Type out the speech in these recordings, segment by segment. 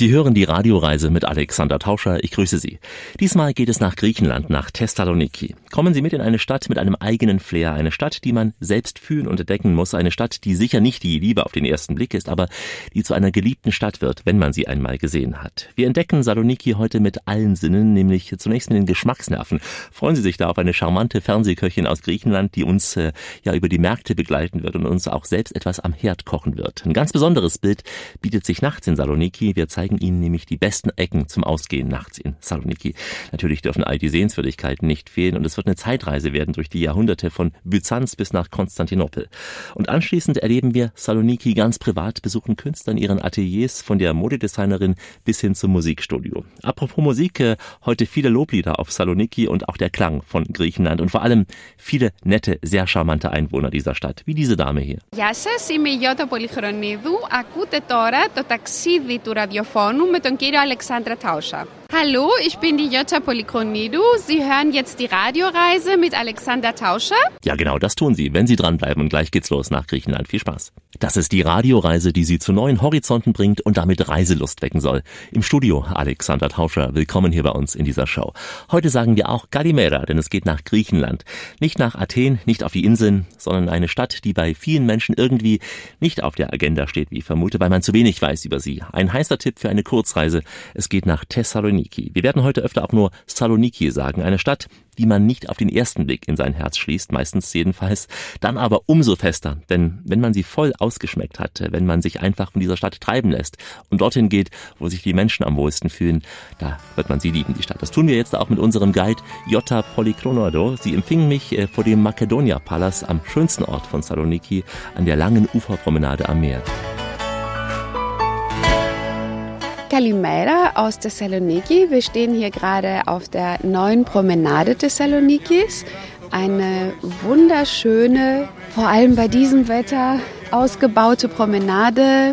Sie hören die Radioreise mit Alexander Tauscher. Ich grüße Sie. Diesmal geht es nach Griechenland, nach Thessaloniki. Kommen Sie mit in eine Stadt mit einem eigenen Flair, eine Stadt, die man selbst fühlen und entdecken muss, eine Stadt, die sicher nicht die Liebe auf den ersten Blick ist, aber die zu einer geliebten Stadt wird, wenn man sie einmal gesehen hat. Wir entdecken Saloniki heute mit allen Sinnen, nämlich zunächst mit den Geschmacksnerven. Freuen Sie sich da auf eine charmante Fernsehköchin aus Griechenland, die uns äh, ja über die Märkte begleiten wird und uns auch selbst etwas am Herd kochen wird. Ein ganz besonderes Bild bietet sich nachts in Saloniki. Wir zeigen Ihnen nämlich die besten Ecken zum Ausgehen nachts in Saloniki. Natürlich dürfen all die Sehenswürdigkeiten nicht fehlen und es wird eine Zeitreise werden durch die Jahrhunderte von Byzanz bis nach Konstantinopel. Und anschließend erleben wir Saloniki ganz privat, besuchen Künstler in ihren Ateliers von der Modedesignerin bis hin zum Musikstudio. Apropos Musik, äh, heute viele Loblieder auf Saloniki und auch der Klang von Griechenland und vor allem viele nette, sehr charmante Einwohner dieser Stadt, wie diese Dame hier. Γεια σας, είμαι η Γιώτα Πολυχρονίδου. Ακούτε τώρα το ταξίδι του ραδιοφώνου με τον κύριο Αλεξάνδρα Τάουσα. Hallo, ich bin die Jutta Polikonidu. Sie hören jetzt die Radioreise mit Alexander Tauscher. Ja, genau, das tun Sie, wenn Sie dranbleiben. Und gleich geht's los nach Griechenland. Viel Spaß. Das ist die Radioreise, die Sie zu neuen Horizonten bringt und damit Reiselust wecken soll. Im Studio Alexander Tauscher. Willkommen hier bei uns in dieser Show. Heute sagen wir auch Kalimera, denn es geht nach Griechenland. Nicht nach Athen, nicht auf die Inseln, sondern eine Stadt, die bei vielen Menschen irgendwie nicht auf der Agenda steht, wie ich vermute, weil man zu wenig weiß über sie. Ein heißer Tipp für eine Kurzreise. Es geht nach Thessaloniki. Saloniki. Wir werden heute öfter auch nur Saloniki sagen, eine Stadt, die man nicht auf den ersten Blick in sein Herz schließt, meistens jedenfalls, dann aber umso fester, denn wenn man sie voll ausgeschmeckt hat, wenn man sich einfach von dieser Stadt treiben lässt und dorthin geht, wo sich die Menschen am wohlsten fühlen, da wird man sie lieben, die Stadt. Das tun wir jetzt auch mit unserem Guide Jota Polikronodo. Sie empfingen mich äh, vor dem Makedonia Palace am schönsten Ort von Saloniki an der langen Uferpromenade am Meer. Kalimera aus Thessaloniki. Wir stehen hier gerade auf der neuen Promenade Thessalonikis. Eine wunderschöne, vor allem bei diesem Wetter, ausgebaute Promenade,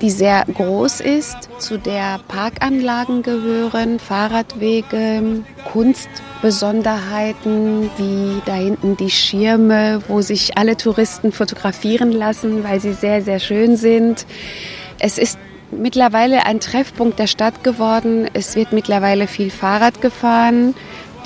die sehr groß ist, zu der Parkanlagen gehören, Fahrradwege, Kunstbesonderheiten, wie da hinten die Schirme, wo sich alle Touristen fotografieren lassen, weil sie sehr, sehr schön sind. Es ist mittlerweile ein Treffpunkt der Stadt geworden. Es wird mittlerweile viel Fahrrad gefahren.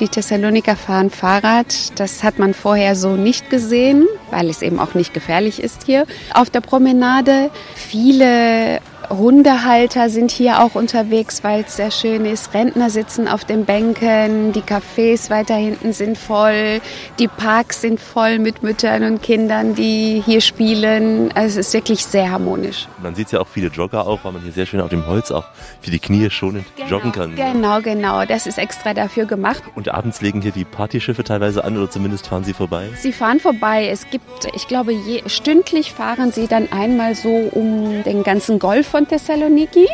Die Thessaloniker fahren Fahrrad. Das hat man vorher so nicht gesehen, weil es eben auch nicht gefährlich ist hier. Auf der Promenade viele Hundehalter sind hier auch unterwegs, weil es sehr schön ist. Rentner sitzen auf den Bänken, die Cafés weiter hinten sind voll, die Parks sind voll mit Müttern und Kindern, die hier spielen. Also es ist wirklich sehr harmonisch. Man sieht ja auch viele Jogger auch, weil man hier sehr schön auf dem Holz auch für die Knie schonend genau, joggen kann. Genau, genau. Das ist extra dafür gemacht. Und abends legen hier die Partyschiffe teilweise an oder zumindest fahren sie vorbei? Sie fahren vorbei. Es gibt, ich glaube, je, stündlich fahren sie dann einmal so um den ganzen Golf von von Thessaloniki,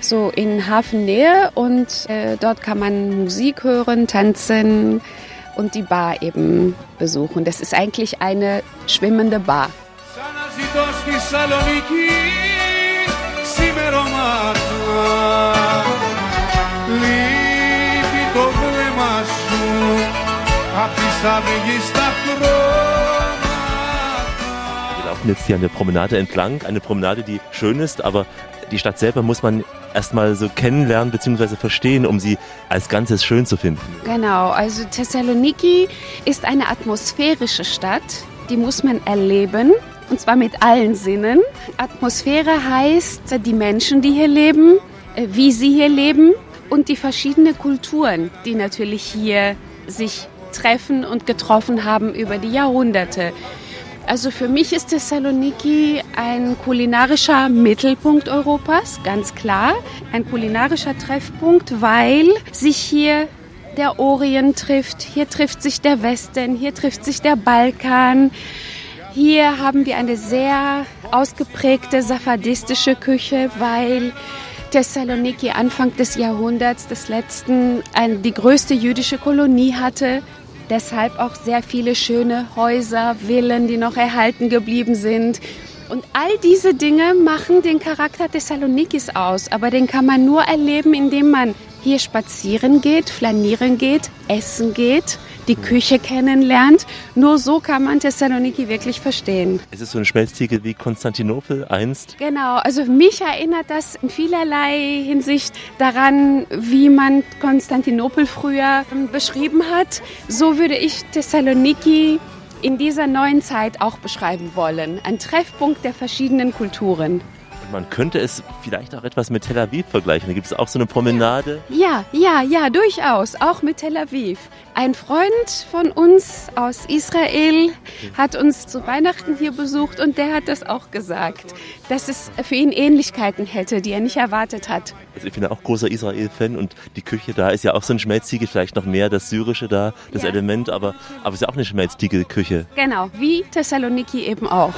so in Hafennähe. Und äh, dort kann man Musik hören, tanzen und die Bar eben besuchen. Das ist eigentlich eine schwimmende Bar. Wir laufen jetzt hier an der Promenade entlang, eine Promenade, die schön ist, aber die Stadt selber muss man erstmal so kennenlernen bzw. verstehen, um sie als Ganzes schön zu finden. Genau, also Thessaloniki ist eine atmosphärische Stadt, die muss man erleben. Und zwar mit allen Sinnen. Atmosphäre heißt die Menschen, die hier leben, äh, wie sie hier leben und die verschiedenen Kulturen, die natürlich hier sich treffen und getroffen haben über die Jahrhunderte. Also für mich ist Thessaloniki ein kulinarischer Mittelpunkt Europas, ganz klar. Ein kulinarischer Treffpunkt, weil sich hier der Orient trifft, hier trifft sich der Westen, hier trifft sich der Balkan. Hier haben wir eine sehr ausgeprägte safadistische Küche, weil Thessaloniki Anfang des Jahrhunderts des letzten die größte jüdische Kolonie hatte Deshalb auch sehr viele schöne Häuser, Villen, die noch erhalten geblieben sind. Und all diese Dinge machen den Charakter Thessalonikis aus. Aber den kann man nur erleben, indem man hier spazieren geht, flanieren geht, essen geht die Küche kennenlernt. Nur so kann man Thessaloniki wirklich verstehen. Es ist so ein Schmelztiegel wie Konstantinopel einst. Genau, also mich erinnert das in vielerlei Hinsicht daran, wie man Konstantinopel früher ähm, beschrieben hat. So würde ich Thessaloniki in dieser neuen Zeit auch beschreiben wollen. Ein Treffpunkt der verschiedenen Kulturen. Man könnte es vielleicht auch etwas mit Tel Aviv vergleichen. Da gibt es auch so eine Promenade. Ja, ja, ja, durchaus. Auch mit Tel Aviv. Ein Freund von uns aus Israel hat uns zu Weihnachten hier besucht und der hat das auch gesagt, dass es für ihn Ähnlichkeiten hätte, die er nicht erwartet hat. Also ich bin ja auch großer Israel-Fan und die Küche da ist ja auch so ein Schmelztiegel, vielleicht noch mehr das Syrische da, das ja. Element, aber, aber es ist ja auch eine Schmelztiegel-Küche. Genau, wie Thessaloniki eben auch.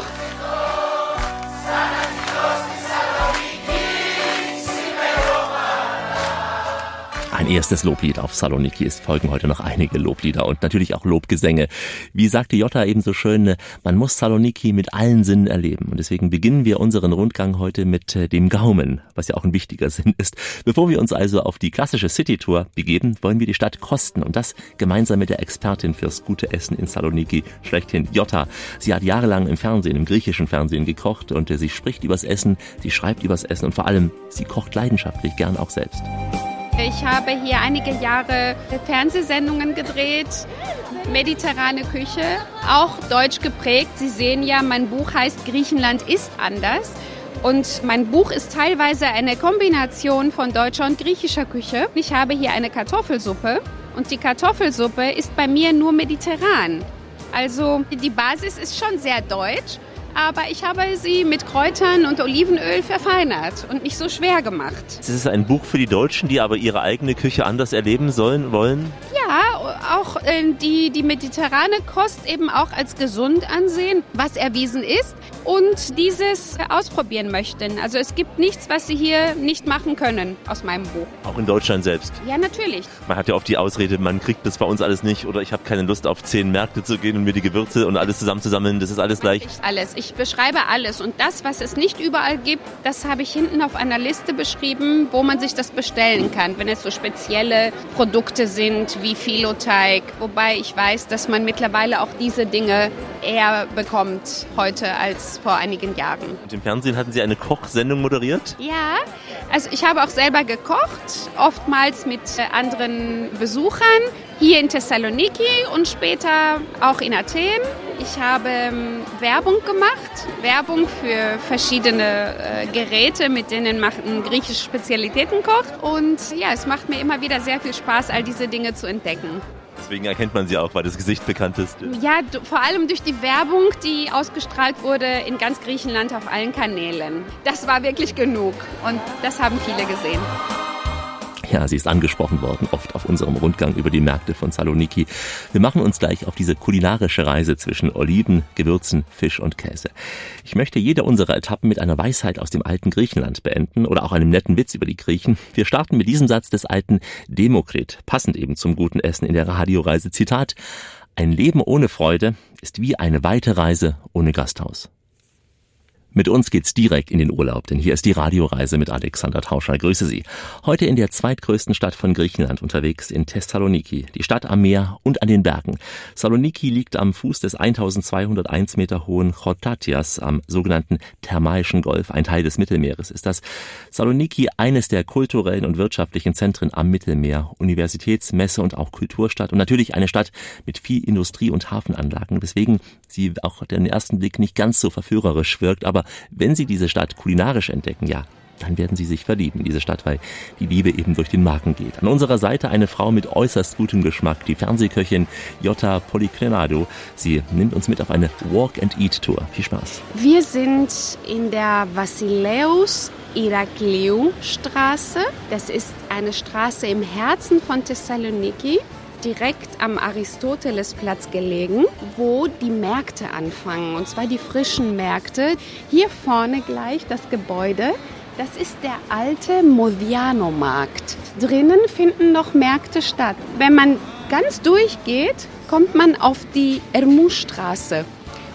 Ein erstes Loblied auf Saloniki. Es folgen heute noch einige Loblieder und natürlich auch Lobgesänge. Wie sagte Jota eben so schön, man muss Saloniki mit allen Sinnen erleben. Und deswegen beginnen wir unseren Rundgang heute mit äh, dem Gaumen, was ja auch ein wichtiger Sinn ist. Bevor wir uns also auf die klassische City-Tour begeben, wollen wir die Stadt kosten. Und das gemeinsam mit der Expertin fürs gute Essen in Saloniki, schlechthin Jota. Sie hat jahrelang im Fernsehen, im griechischen Fernsehen gekocht und äh, sie spricht übers Essen, sie schreibt übers Essen und vor allem, sie kocht leidenschaftlich, gern auch selbst. Ich habe hier einige Jahre Fernsehsendungen gedreht, mediterrane Küche, auch deutsch geprägt. Sie sehen ja, mein Buch heißt Griechenland ist anders. Und mein Buch ist teilweise eine Kombination von deutscher und griechischer Küche. Ich habe hier eine Kartoffelsuppe und die Kartoffelsuppe ist bei mir nur mediterran. Also die Basis ist schon sehr deutsch aber ich habe sie mit Kräutern und Olivenöl verfeinert und nicht so schwer gemacht. Es ist ein Buch für die Deutschen, die aber ihre eigene Küche anders erleben sollen, wollen? Ja, auch äh, die, die mediterrane Kost eben auch als gesund ansehen, was erwiesen ist und dieses ausprobieren möchten. Also es gibt nichts, was sie hier nicht machen können aus meinem Buch. Auch in Deutschland selbst? Ja, natürlich. Man hat ja oft die Ausrede, man kriegt das bei uns alles nicht oder ich habe keine Lust auf zehn Märkte zu gehen und mir die Gewürze und alles zusammenzusammeln. Das ist alles gleich? Alles. Ich beschreibe alles und das, was es nicht überall gibt, das habe ich hinten auf einer Liste beschrieben, wo man sich das bestellen kann, wenn es so spezielle Produkte sind wie Filoteig, wobei ich weiß, dass man mittlerweile auch diese Dinge eher bekommt heute als vor einigen Jahren. Und im Fernsehen hatten Sie eine Kochsendung moderiert? Ja, also ich habe auch selber gekocht, oftmals mit äh, anderen Besuchern hier in Thessaloniki und später auch in Athen. Ich habe ähm, Werbung gemacht, Werbung für verschiedene äh, Geräte, mit denen man griechische Spezialitäten kocht. Und ja, es macht mir immer wieder sehr viel Spaß, all diese Dinge zu entdecken. Deswegen erkennt man sie auch, weil das Gesicht bekannt ist. Ja, vor allem durch die Werbung, die ausgestrahlt wurde in ganz Griechenland auf allen Kanälen. Das war wirklich genug und das haben viele gesehen. Ja, sie ist angesprochen worden, oft auf unserem Rundgang über die Märkte von Saloniki. Wir machen uns gleich auf diese kulinarische Reise zwischen Oliven, Gewürzen, Fisch und Käse. Ich möchte jede unserer Etappen mit einer Weisheit aus dem alten Griechenland beenden oder auch einem netten Witz über die Griechen. Wir starten mit diesem Satz des alten Demokrit, passend eben zum guten Essen in der Radioreise. Zitat, ein Leben ohne Freude ist wie eine weite Reise ohne Gasthaus. Mit uns geht's direkt in den Urlaub, denn hier ist die Radioreise mit Alexander Tauscher. Grüße Sie. Heute in der zweitgrößten Stadt von Griechenland unterwegs, in Thessaloniki, die Stadt am Meer und an den Bergen. Saloniki liegt am Fuß des 1201 Meter hohen Chotatias am sogenannten Thermaischen Golf, ein Teil des Mittelmeeres. Ist das Saloniki eines der kulturellen und wirtschaftlichen Zentren am Mittelmeer, Universitäts-, Messe- und auch Kulturstadt und natürlich eine Stadt mit viel Industrie- und Hafenanlagen, weswegen sie auch den ersten Blick nicht ganz so verführerisch wirkt, aber wenn Sie diese Stadt kulinarisch entdecken, ja, dann werden Sie sich verlieben in diese Stadt, weil die Liebe eben durch den Magen geht. An unserer Seite eine Frau mit äußerst gutem Geschmack, die Fernsehköchin Jota Polikrenado. Sie nimmt uns mit auf eine Walk-and-Eat-Tour. Viel Spaß. Wir sind in der Vasileus Irakliou Straße. Das ist eine Straße im Herzen von Thessaloniki direkt am Aristotelesplatz gelegen, wo die Märkte anfangen, und zwar die frischen Märkte. Hier vorne gleich das Gebäude. Das ist der alte Modiano-Markt. Drinnen finden noch Märkte statt. Wenn man ganz durchgeht, kommt man auf die Ermu-Straße.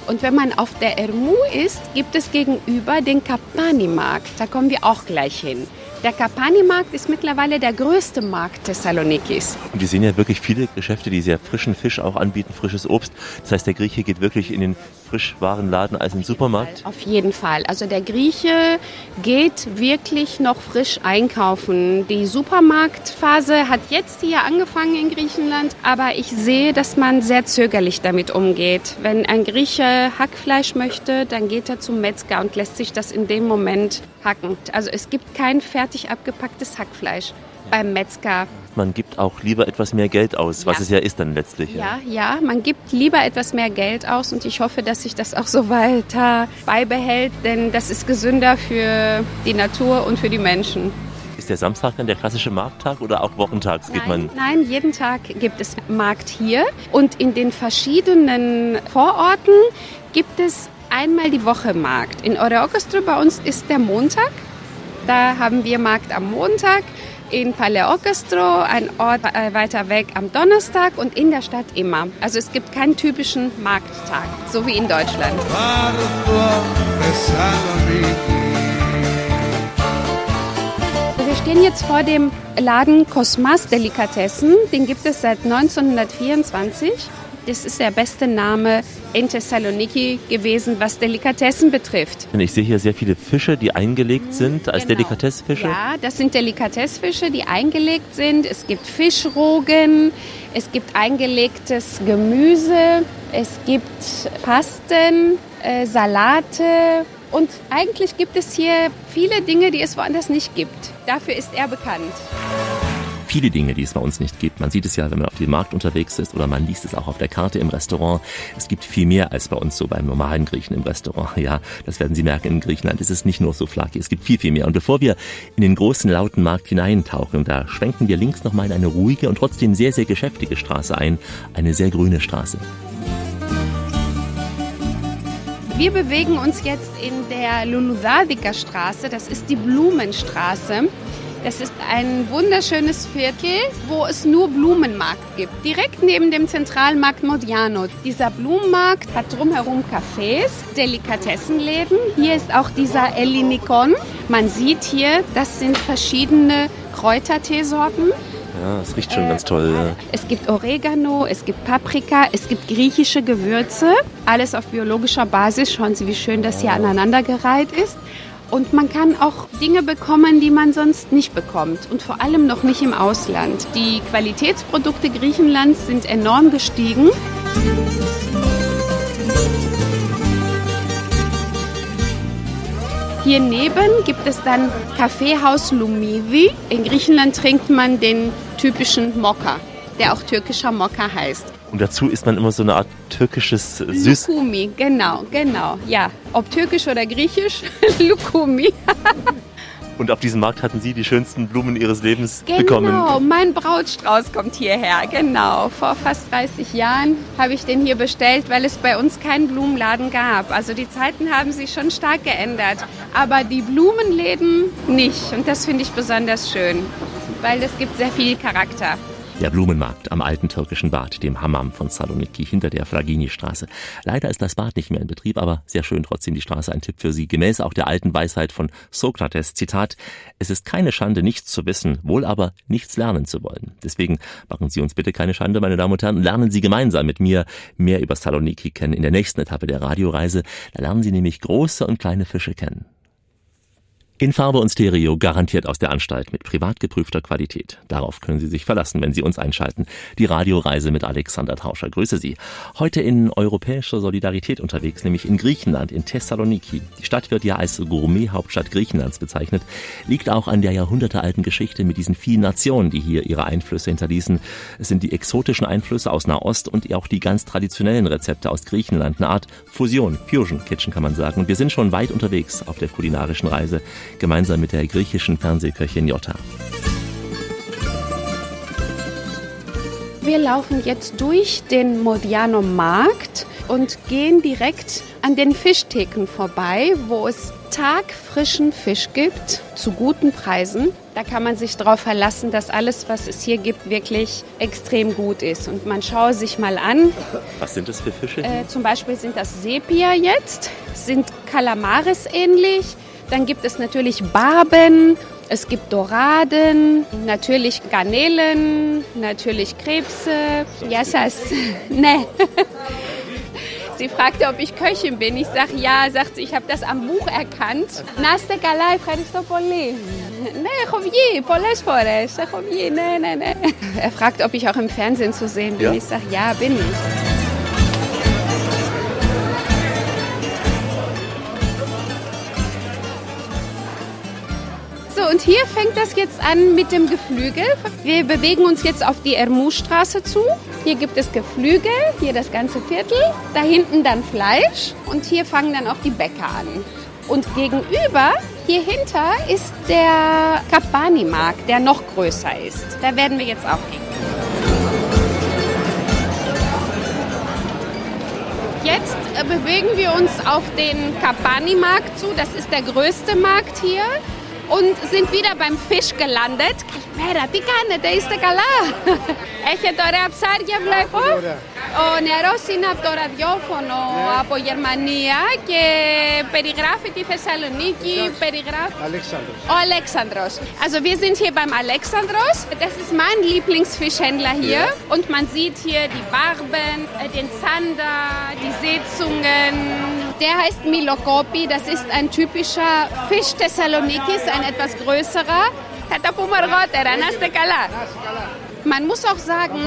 Und wenn man auf der Ermu ist, gibt es gegenüber den Kapani-Markt. Da kommen wir auch gleich hin. Der Kapani-Markt ist mittlerweile der größte Markt Thessalonikis. Und wir sehen ja wirklich viele Geschäfte, die sehr frischen Fisch auch anbieten, frisches Obst. Das heißt, der Grieche geht wirklich in den Frischwarenladen als im Supermarkt? Auf jeden Fall. Also der Grieche geht wirklich noch frisch einkaufen. Die Supermarktphase hat jetzt hier angefangen in Griechenland, aber ich sehe, dass man sehr zögerlich damit umgeht. Wenn ein Grieche Hackfleisch möchte, dann geht er zum Metzger und lässt sich das in dem Moment hacken. Also es gibt kein fertig abgepacktes Hackfleisch beim Metzger. Man gibt auch lieber etwas mehr Geld aus, was ja. es ja ist dann letztlich. Ja. ja, ja, man gibt lieber etwas mehr Geld aus und ich hoffe, dass sich das auch so weiter beibehält, denn das ist gesünder für die Natur und für die Menschen. Ist der Samstag dann der klassische Markttag oder auch wochentags geht man? Nein, jeden Tag gibt es Markt hier und in den verschiedenen Vororten gibt es einmal die Woche Markt. In Oreokostro bei uns ist der Montag. Da haben wir Markt am Montag in Paleokestro, ein Ort äh, weiter weg am Donnerstag und in der Stadt immer. Also es gibt keinen typischen Markttag, so wie in Deutschland. Wir stehen jetzt vor dem Laden Cosmas Delikatessen. Den gibt es seit 1924. Das ist der beste Name in Thessaloniki gewesen, was Delikatessen betrifft. Ich sehe hier sehr viele Fische, die eingelegt sind als genau. Delikatessfische. Ja, das sind Delikatessfische, die eingelegt sind. Es gibt Fischrogen, es gibt eingelegtes Gemüse, es gibt Pasten, äh, Salate und eigentlich gibt es hier viele Dinge, die es woanders nicht gibt. Dafür ist er bekannt viele Dinge, die es bei uns nicht gibt. Man sieht es ja, wenn man auf dem Markt unterwegs ist oder man liest es auch auf der Karte im Restaurant. Es gibt viel mehr als bei uns so beim normalen Griechen im Restaurant. Ja, das werden Sie merken, in Griechenland ist es nicht nur so flaki, es gibt viel, viel mehr. Und bevor wir in den großen, lauten Markt hineintauchen, da schwenken wir links nochmal in eine ruhige und trotzdem sehr, sehr geschäftige Straße ein. Eine sehr grüne Straße. Wir bewegen uns jetzt in der Luludadika Straße, das ist die Blumenstraße. Das ist ein wunderschönes Viertel, wo es nur Blumenmarkt gibt. Direkt neben dem Zentralmarkt Modiano. Dieser Blumenmarkt hat drumherum Cafés, Delikatessenläden. Hier ist auch dieser Elinikon. Man sieht hier, das sind verschiedene Kräuterteesorten. Ja, es riecht schon äh, ganz toll. Ja. Es gibt Oregano, es gibt Paprika, es gibt griechische Gewürze. Alles auf biologischer Basis. Schauen Sie, wie schön das hier aneinandergereiht ist. Und man kann auch Dinge bekommen, die man sonst nicht bekommt. Und vor allem noch nicht im Ausland. Die Qualitätsprodukte Griechenlands sind enorm gestiegen. Hier neben gibt es dann Kaffeehaus Lumivi. In Griechenland trinkt man den typischen Mokka, der auch türkischer Mokka heißt. Und dazu isst man immer so eine Art türkisches Süß. Lukumi, genau, genau. Ja, ob türkisch oder griechisch, Lukumi. Und auf diesem Markt hatten Sie die schönsten Blumen Ihres Lebens genau, bekommen. Genau, mein Brautstrauß kommt hierher. Genau, vor fast 30 Jahren habe ich den hier bestellt, weil es bei uns keinen Blumenladen gab. Also die Zeiten haben sich schon stark geändert, aber die Blumenläden nicht. Und das finde ich besonders schön, weil es gibt sehr viel Charakter. Der Blumenmarkt am alten türkischen Bad, dem Hammam von Saloniki hinter der Flagini-Straße. Leider ist das Bad nicht mehr in Betrieb, aber sehr schön trotzdem die Straße. Ein Tipp für Sie. Gemäß auch der alten Weisheit von Sokrates, Zitat, es ist keine Schande, nichts zu wissen, wohl aber nichts lernen zu wollen. Deswegen machen Sie uns bitte keine Schande, meine Damen und Herren, lernen Sie gemeinsam mit mir mehr über Saloniki kennen in der nächsten Etappe der Radioreise. Da lernen Sie nämlich große und kleine Fische kennen. In Farbe und Stereo garantiert aus der Anstalt mit privat geprüfter Qualität. Darauf können Sie sich verlassen, wenn Sie uns einschalten. Die Radioreise mit Alexander Tauscher. Grüße Sie. Heute in europäischer Solidarität unterwegs, nämlich in Griechenland, in Thessaloniki. Die Stadt wird ja als Gourmet-Hauptstadt Griechenlands bezeichnet. Liegt auch an der jahrhundertealten Geschichte mit diesen vielen Nationen, die hier ihre Einflüsse hinterließen. Es sind die exotischen Einflüsse aus Nahost und auch die ganz traditionellen Rezepte aus Griechenland. Eine Art Fusion, Fusion Kitchen kann man sagen. Und wir sind schon weit unterwegs auf der kulinarischen Reise gemeinsam mit der griechischen Fernsehköchin Jota. Wir laufen jetzt durch den Modiano Markt und gehen direkt an den Fischtheken vorbei, wo es tagfrischen Fisch gibt zu guten Preisen. Da kann man sich darauf verlassen, dass alles, was es hier gibt, wirklich extrem gut ist. Und man schaue sich mal an. Was sind das für Fische? Äh, zum Beispiel sind das Sepia jetzt, sind Kalamaris ähnlich. Dann gibt es natürlich Barben, es gibt Doraden, natürlich Garnelen, natürlich Krebse. Ja, das heißt, ne. Sie fragte, ob ich Köchin bin. Ich sage ja. Sagt sie, ich habe das am Buch erkannt. Να είστε καλά, ευχαριστώ πολύ. Ναι, έχω βγει πολλές φορές. Έχω βγει, ναι, ναι, ναι. Er fragt, ob ich auch im Fernsehen zu sehen bin. Ja? Ich sage, ja, bin ich. So, und hier fängt das jetzt an mit dem Geflügel. Wir bewegen uns jetzt auf die Ermu-Straße zu. Hier gibt es Geflügel, hier das ganze Viertel. Da hinten dann Fleisch und hier fangen dann auch die Bäcker an. Und gegenüber, hier hinter, ist der Kabani-Markt, der noch größer ist. Da werden wir jetzt auch hin. Jetzt äh, bewegen wir uns auf den Kabani-Markt zu. Das ist der größte Markt hier Und sind wieder beim Fisch gelandet. Καλημέρα, τι κάνετε, είστε καλά. Έχετε ωραία ψάρια, βλέπω. Ο νερός είναι από το ραδιόφωνο από Γερμανία και περιγράφει τη Θεσσαλονίκη, περιγράφει... Alexandros. Oh, Alexandros. Also wir sind hier beim Alexandros. Das ist mein Lieblingsfischhändler hier. Und man sieht hier die Barben, äh, den Zander, die Seezungen. der heißt Milokopi, das ist ein typischer Fisch Thessalonikis, ein etwas größerer. Tata Pumargote, Ranaste Kala. Man muss auch sagen,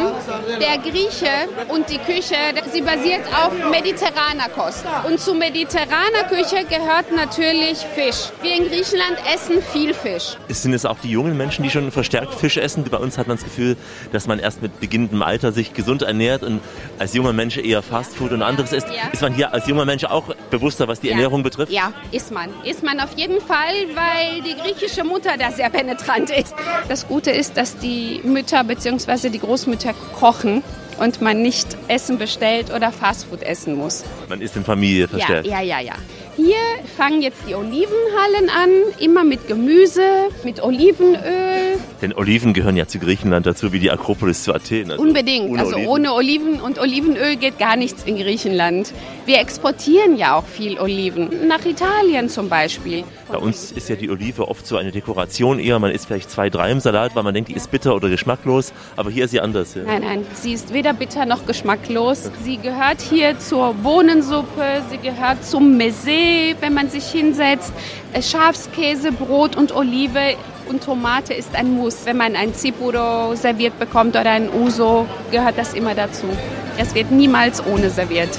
der Grieche und die Küche, sie basiert auf mediterraner Kost. Und zu mediterraner Küche gehört natürlich Fisch. Wir in Griechenland essen viel Fisch. Sind es auch die jungen Menschen, die schon verstärkt Fisch essen? Bei uns hat man das Gefühl, dass man erst mit beginnendem Alter sich gesund ernährt und als junger Mensch eher Fastfood und anderes isst. Ja. Ist man hier als junger Mensch auch bewusster, was die ja. Ernährung betrifft? Ja, ist man. Ist man auf jeden Fall, weil die griechische Mutter da sehr penetrant ist. Das Gute ist, dass die Mütter bzw die Großmütter kochen und man nicht Essen bestellt oder Fastfood essen muss. Man ist in Familie verstärkt. Ja, ja, ja, ja. Hier fangen jetzt die Olivenhallen an, immer mit Gemüse, mit Olivenöl. Denn Oliven gehören ja zu Griechenland dazu, wie die Akropolis zu Athen. Also Unbedingt. also Oliven. ohne Oliven und Olivenöl geht gar nichts in Griechenland. Wir exportieren ja auch viel Oliven. Nach Italien zum Beispiel. Bei uns ist ja die Olive oft so eine Dekoration eher. Man isst vielleicht zwei, drei im Salat, weil man denkt, die ist bitter oder geschmacklos. Aber hier ist sie anders. Ja. Nein, nein, sie ist weder bitter noch geschmacklos. Sie gehört hier zur Bohnensuppe, sie gehört zum Mezé, wenn man sich hinsetzt. Äh, Schafskäse, Brot und Olive und Tomate ist ein Muss. Wenn man ein Zipuro serviert bekommt oder ein Uso, gehört das immer dazu. Es wird niemals ohne serviert.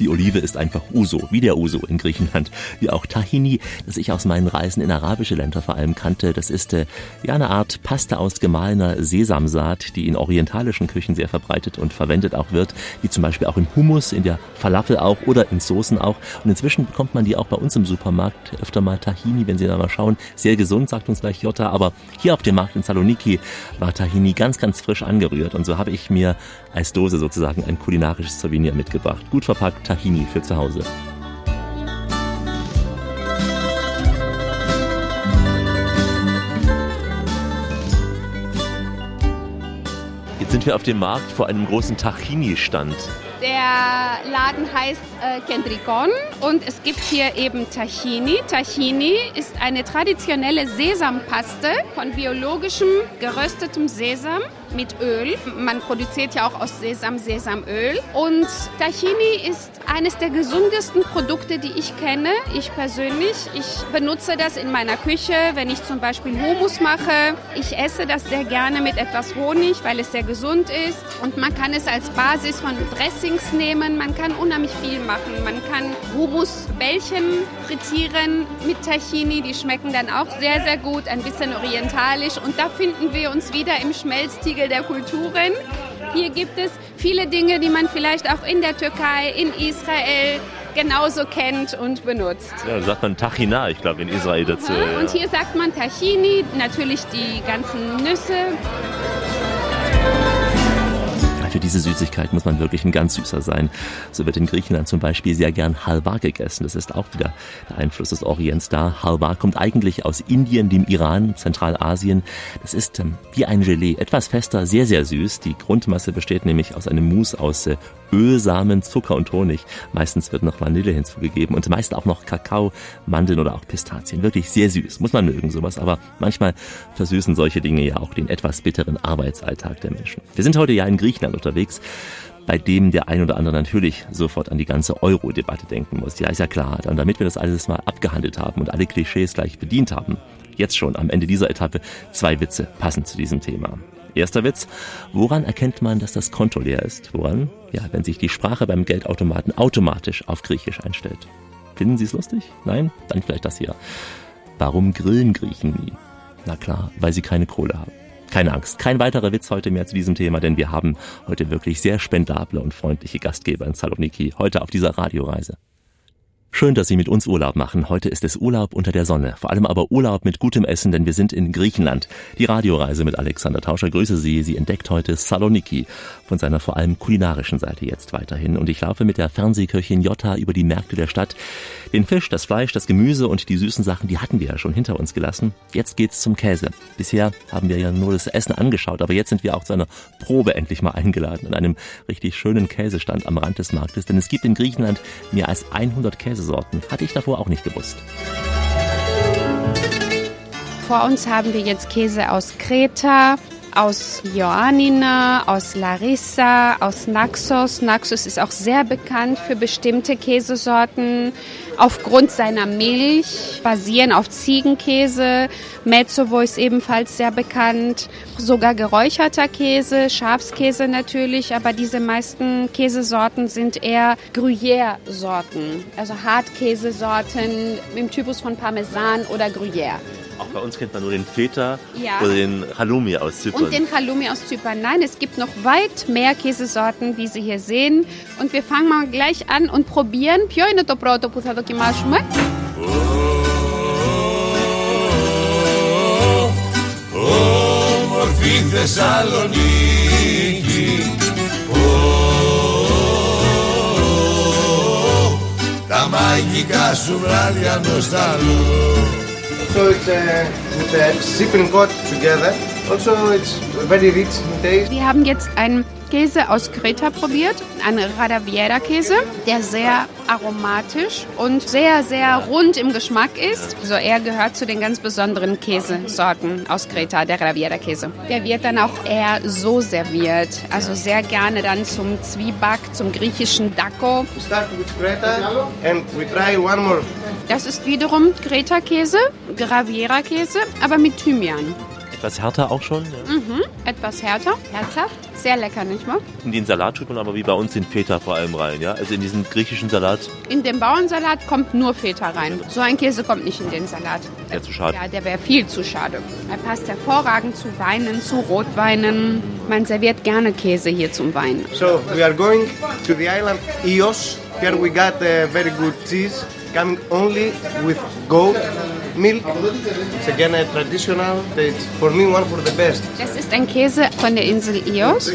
Die Olive ist einfach Uso, wie der Uso in Griechenland. Wie auch Tahini, das ich aus meinen Reisen in arabische Länder vor allem kannte. Das ist äh, ja eine Art Paste aus gemahlener Sesamsaat, die in orientalischen Küchen sehr verbreitet und verwendet auch wird. Wie zum Beispiel auch im Hummus, in der Falafel auch oder in Soßen auch. Und inzwischen bekommt man die auch bei uns im Supermarkt öfter mal Tahini, wenn Sie da mal schauen. Sehr gesund, sagt uns gleich Jota. Aber hier auf dem Markt in Saloniki war Tahini ganz, ganz frisch angerührt. Und so habe ich mir als Dose sozusagen ein kulinarisches Souvenir mitgebracht. Gut verpackt Tahini für zu Hause. Jetzt sind wir auf dem Markt vor einem großen Tahini-Stand. Der Laden heißt äh, und es gibt hier eben Tahini. Tahini ist eine traditionelle Sesampaste von biologischem geröstetem Sesam mit Öl. Man produziert ja auch aus Sesam Sesamöl. Und Tahini ist eines der gesundesten Produkte, die ich kenne. Ich persönlich. Ich benutze das in meiner Küche, wenn ich zum Beispiel Hummus mache. Ich esse das sehr gerne mit etwas Honig, weil es sehr gesund ist. Und man kann es als Basis von Dressings nehmen. Man kann unheimlich viel machen. Man kann Hummusbällchen frittieren mit Tahini. Die schmecken dann auch sehr, sehr gut. Ein bisschen orientalisch. Und da finden wir uns wieder im Schmelztiegel der Kulturen. Hier gibt es viele Dinge, die man vielleicht auch in der Türkei, in Israel genauso kennt und benutzt. Ja, da sagt man Tachina, ich glaube, in Israel dazu. ja. Und hier sagt man Tahini, natürlich die ganzen Nüsse. Für diese Süßigkeit muss man wirklich ein ganz süßer sein. So wird in Griechenland zum Beispiel sehr gern Halva gegessen. Das ist auch wieder der Einfluss des Orients da. Halva kommt eigentlich aus Indien, dem Iran, Zentralasien. Das ist ähm, wie ein Gelee, etwas fester, sehr, sehr süß. Die Grundmasse besteht nämlich aus einem Mousse aus äh, Öl, Samen, Zucker und Honig. Meistens wird noch Vanille hinzugegeben und meist auch noch Kakao, Mandeln oder auch Pistazien. Wirklich sehr süß. Muss man mögen sowas, aber manchmal versüßen solche Dinge ja auch den etwas bitteren Arbeitsalltag der Menschen. Wir sind heute ja in Griechenland unterwegs bei dem der ein oder andere natürlich sofort an die ganze Euro-Debatte denken muss. Ja, ist ja klar. Und damit wir das alles mal abgehandelt haben und alle Klischees gleich bedient haben, jetzt schon am Ende dieser Etappe zwei Witze passend zu diesem Thema. Erster Witz. Woran erkennt man, dass das Konto leer ist? Woran? Ja, wenn sich die Sprache beim Geldautomaten automatisch auf Griechisch einstellt. Finden Sie es lustig? Nein? Dann vielleicht das hier. Warum grillen Griechen nie? Na klar, weil sie keine Kohle haben. Keine Angst, kein weiterer Witz heute mehr zu diesem Thema, denn wir haben heute wirklich sehr spendable und freundliche Gastgeber in Saloniki, heute auf dieser Radioreise. Schön, dass Sie mit uns Urlaub machen. Heute ist es Urlaub unter der Sonne. Vor allem aber Urlaub mit gutem Essen, denn wir sind in Griechenland. Die Radioreise mit Alexander Tauscher grüße Sie. Sie entdeckt heute Saloniki von seiner vor allem kulinarischen Seite jetzt weiterhin. Und ich laufe mit der Fernsehköchin Jota über die Märkte der Stadt. Den Fisch, das Fleisch, das Gemüse und die süßen Sachen, die hatten wir ja schon hinter uns gelassen. Jetzt geht's zum Käse. Bisher haben wir ja nur das Essen angeschaut, aber jetzt sind wir auch zu einer Probe endlich mal eingeladen an einem richtig schönen Käsestand am Rand des Marktes. Denn es gibt in Griechenland mehr als 100 Käse Käsesorten. Hatte ich davor auch nicht gewusst. Vor uns haben wir jetzt Käse aus Kreta, aus Ioannina, aus Larissa, aus Naxos. Naxos ist auch sehr bekannt für bestimmte Käsesorten aufgrund seiner Milch, basieren auf Ziegenkäse. Mezzovo ist ebenfalls sehr bekannt. Sogar geräucherter Käse, Schafskäse natürlich, aber diese meisten Käsesorten sind eher Gruyère-Sorten, also Hartkäsesorten im Typus von Parmesan oder Gruyère. Auch bei uns kennt man nur den Feta ja. oder den Halloumi aus Zypern. Und den Halloumi aus Zypern. Nein, es gibt noch weit mehr Käsesorten, wie Sie hier sehen. Und wir fangen mal gleich an und probieren. Ποιο είναι το πρώτο που θα δοκιμάσουμε? Όμορφη Θεσσαλονίκη Τα μαγικά σου βράδια νοσταλώ so it's uh, with a sipping hot together. Also it's very rich in taste. Wir haben jetzt einen Käse aus Kreta probiert, einen Radaviera-Käse, der sehr aromatisch und sehr, sehr rund im Geschmack ist. Also er gehört zu den ganz besonderen Käsesorten aus Kreta, der Radaviera-Käse. Der wird dann auch eher so serviert, also sehr gerne dann zum Zwieback, zum griechischen Dako. Das ist wiederum Kreta-Käse, Graviera-Käse, aber mit Thymian. Etwas härter auch schon? Ja. Mhm, etwas härter, herzhaft. Sehr lecker, nicht wahr? In den Salat tut man aber wie bei uns den Feta vor allem rein, ja? Also in diesen griechischen Salat. In den Bauernsalat kommt nur Feta rein. So ein Käse kommt nicht in den Salat. Wäre zu schade. Ja, der wäre viel zu schade. Er passt hervorragend zu Weinen, zu Rotweinen. Man serviert gerne Käse hier zum Wein. So, we are going to the island Ios. Here we got a very good cheese coming only with goat milk. It's again a traditional. It's for me one for the best. Das ist ein Käse von der Insel Ios.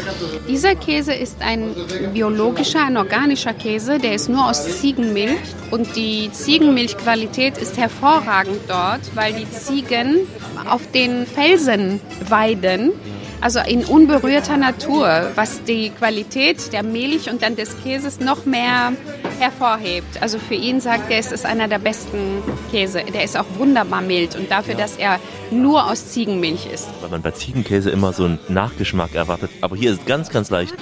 Dieser Käse ist ein biologischer, ein organischer Käse. Der ist nur aus Ziegenmilch und die Ziegenmilchqualität ist hervorragend dort, weil die Ziegen auf den Felsen weiden also in unberührter Natur, was die Qualität der Milch und dann des Käses noch mehr hervorhebt. Also für ihn sagt er, es ist einer der besten Käse. Der ist auch wunderbar mild und dafür, dass er nur aus Ziegenmilch ist. Weil man bei Ziegenkäse immer so einen Nachgeschmack erwartet. Aber hier ist es ganz, ganz leicht.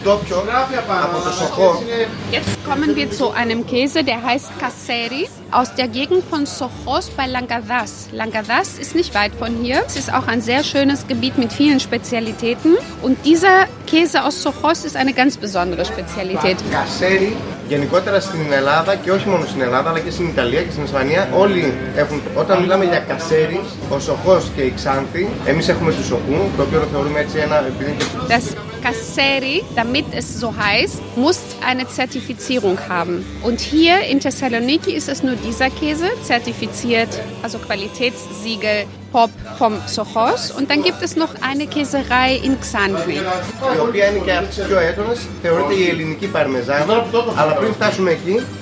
Jetzt kommen wir zu einem Käse, der heißt Kasseri aus der Gegend von Sochos bei Langadas. Langadas ist nicht weit von hier. Es ist auch ein sehr schönes Gebiet mit vielen Spezialitäten. Und dieser Käse aus Sochos ist eine ganz besondere Spezialität. Kasseri γενικότερα στην Ελλάδα και όχι μόνο στην Ελλάδα αλλά και στην Ιταλία και στην Ισπανία όλοι έχουν, όταν μιλάμε για κασέρι, ο Σοχός και η Ξάνθη, εμείς έχουμε του Σοχού, το οποίο το θεωρούμε έτσι ένα... Das Kasseri, damit es so heißt, muss eine Zertifizierung haben. Und hier in Thessaloniki ist es nur dieser Käse, zertifiziert, also Qualitätssiegel Pop vom Sochos. Und dann gibt es noch eine Käserei in Xandri. η οποία είναι και από τις πιο έντονες, θεωρείται η ελληνική παρμεζάνα, αλλά πριν φτάσουμε εκεί, ας δοκιμάσουμε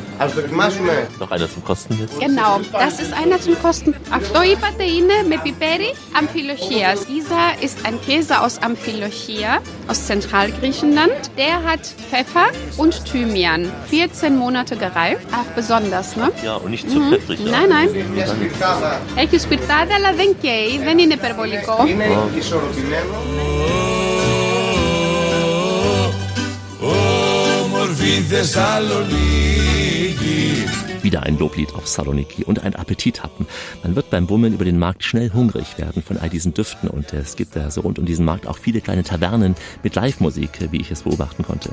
Noch einer zum Kosten jetzt? Genau, das ist einer zum Kosten. Αυτό είπατε είναι με πιπέρι Amphilochias. Dieser ist ein Käse aus Amphilochia, aus Zentralgriechenland. Der hat Pfeffer und Thymian. 14 Monate gereift. Ach, besonders, ne? Ja, und nicht zu pfeffrig. Ja. Nein, nein. μια σπιρτάδα. Έχει σπιρτάδα, αλλά δεν καίει. Δεν είναι υπερβολικό. Είναι ισορροπημένο. Όμορφη Θεσσαλονίκη wieder ein Loblied auf Saloniki und ein Appetit hatten. Man wird beim Bummeln über den Markt schnell hungrig werden von all diesen Düften und es gibt da so rund um diesen Markt auch viele kleine Tavernen mit Live-Musik, wie ich es beobachten konnte.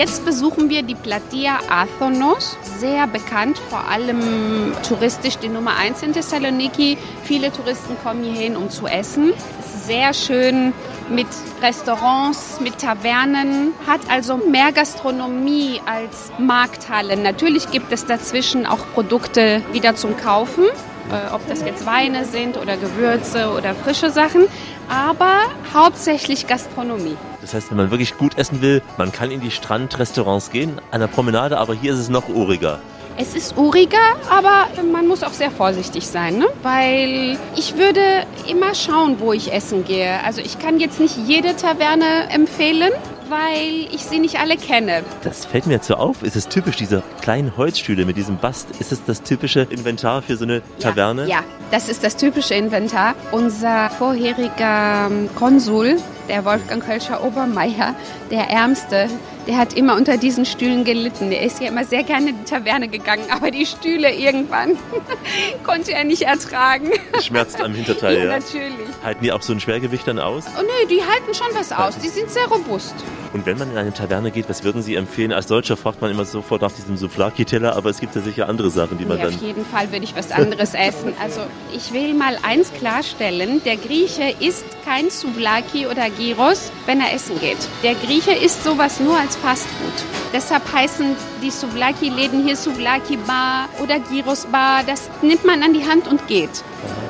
Jetzt besuchen wir die Platia Athonos, sehr bekannt, vor allem touristisch die Nummer 1 in Thessaloniki. Viele Touristen kommen hierhin, um zu essen. Sehr schön mit Restaurants, mit Tavernen, hat also mehr Gastronomie als Markthallen. Natürlich gibt es dazwischen auch Produkte wieder zum Kaufen, äh, ob das jetzt Weine sind oder Gewürze oder frische Sachen, aber hauptsächlich Gastronomie. Das heißt, wenn man wirklich gut essen will, man kann in die Strandrestaurants gehen, an der Promenade, aber hier ist es noch uriger. Es ist uriger, aber man muss auch sehr vorsichtig sein, ne? weil ich würde immer schauen, wo ich essen gehe. Also ich kann jetzt nicht jede Taverne empfehlen, weil ich sie nicht alle kenne. Das fällt mir jetzt so auf. Ist es typisch, diese kleinen Holzstühle mit diesem Bast? Ist es das typische Inventar für so eine Taverne? Ja, das ist das typische Inventar. Unser vorheriger ähm, Konsul, der Wolfgang Kölscher Obermeier, der Ärmste, der hat immer unter diesen Stühlen gelitten. Er ist ja immer sehr gerne in die Taverne gegangen, aber die Stühle irgendwann konnte er nicht ertragen. Schmerzt am Hinterteil, ja. Natürlich. Halten die auch so ein Schwergewicht dann aus? Oh nö, die halten schon was aus. Die sind sehr robust. Und wenn man in eine Taverne geht, was würden Sie empfehlen? Als Deutscher fragt man immer sofort nach diesem Souflaki-Teller, aber es gibt ja sicher andere Sachen, die man Nee, dann... auf jeden Fall würde ich was anderes essen. Also ich will mal eins klarstellen, der Grieche isst kein Souvlaki oder Gyros, wenn er essen geht. Der Grieche isst sowas nur als Fastfood. Deshalb heißen die Souvlaki-Läden hier Souvlaki-Bar oder Gyros-Bar. Das nimmt man an die Hand und geht.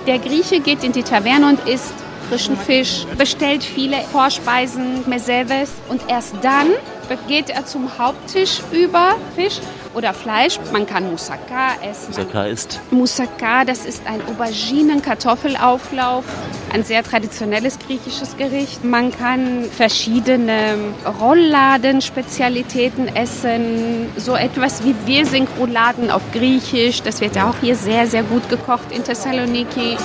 Der Grieche geht in die Taverne und isst frischen Fisch, bestellt viele Vorspeisen, Meseves und erst dann geht er zum Haupttisch über Fisch oder Fleisch. Man kann Moussaka essen. Moussaka ist Moussaka, das ist ein Auberginen-Kartoffelauflauf, ein sehr traditionelles griechisches Gericht. Man kann verschiedene Rollladen-Spezialitäten essen, so etwas wie Wirsinkroladen auf Griechisch. Das wird ja auch hier sehr, sehr gut gekocht in Thessaloniki.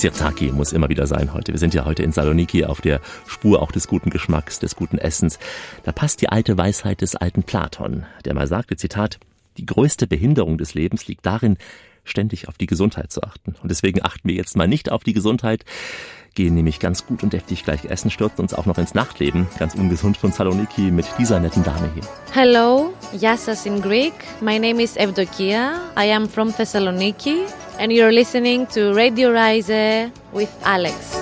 Sirtaki muss immer wieder sein heute. Wir sind ja heute in Saloniki auf der Spur auch des guten Geschmacks, des guten Essens. Da passt die alte Weisheit des alten Platon, der mal sagte, Zitat, die größte Behinderung des Lebens liegt darin, ständig auf die Gesundheit zu achten. Und deswegen achten wir jetzt mal nicht auf die Gesundheit, gehen nämlich ganz gut und deftig gleich essen, stürzen uns auch noch ins Nachtleben, ganz ungesund von Saloniki mit dieser netten Dame hier. Hello, Yassas in Greek. My name is Evdokia. I am from Thessaloniki, and you're listening to Radio Rise with Alex.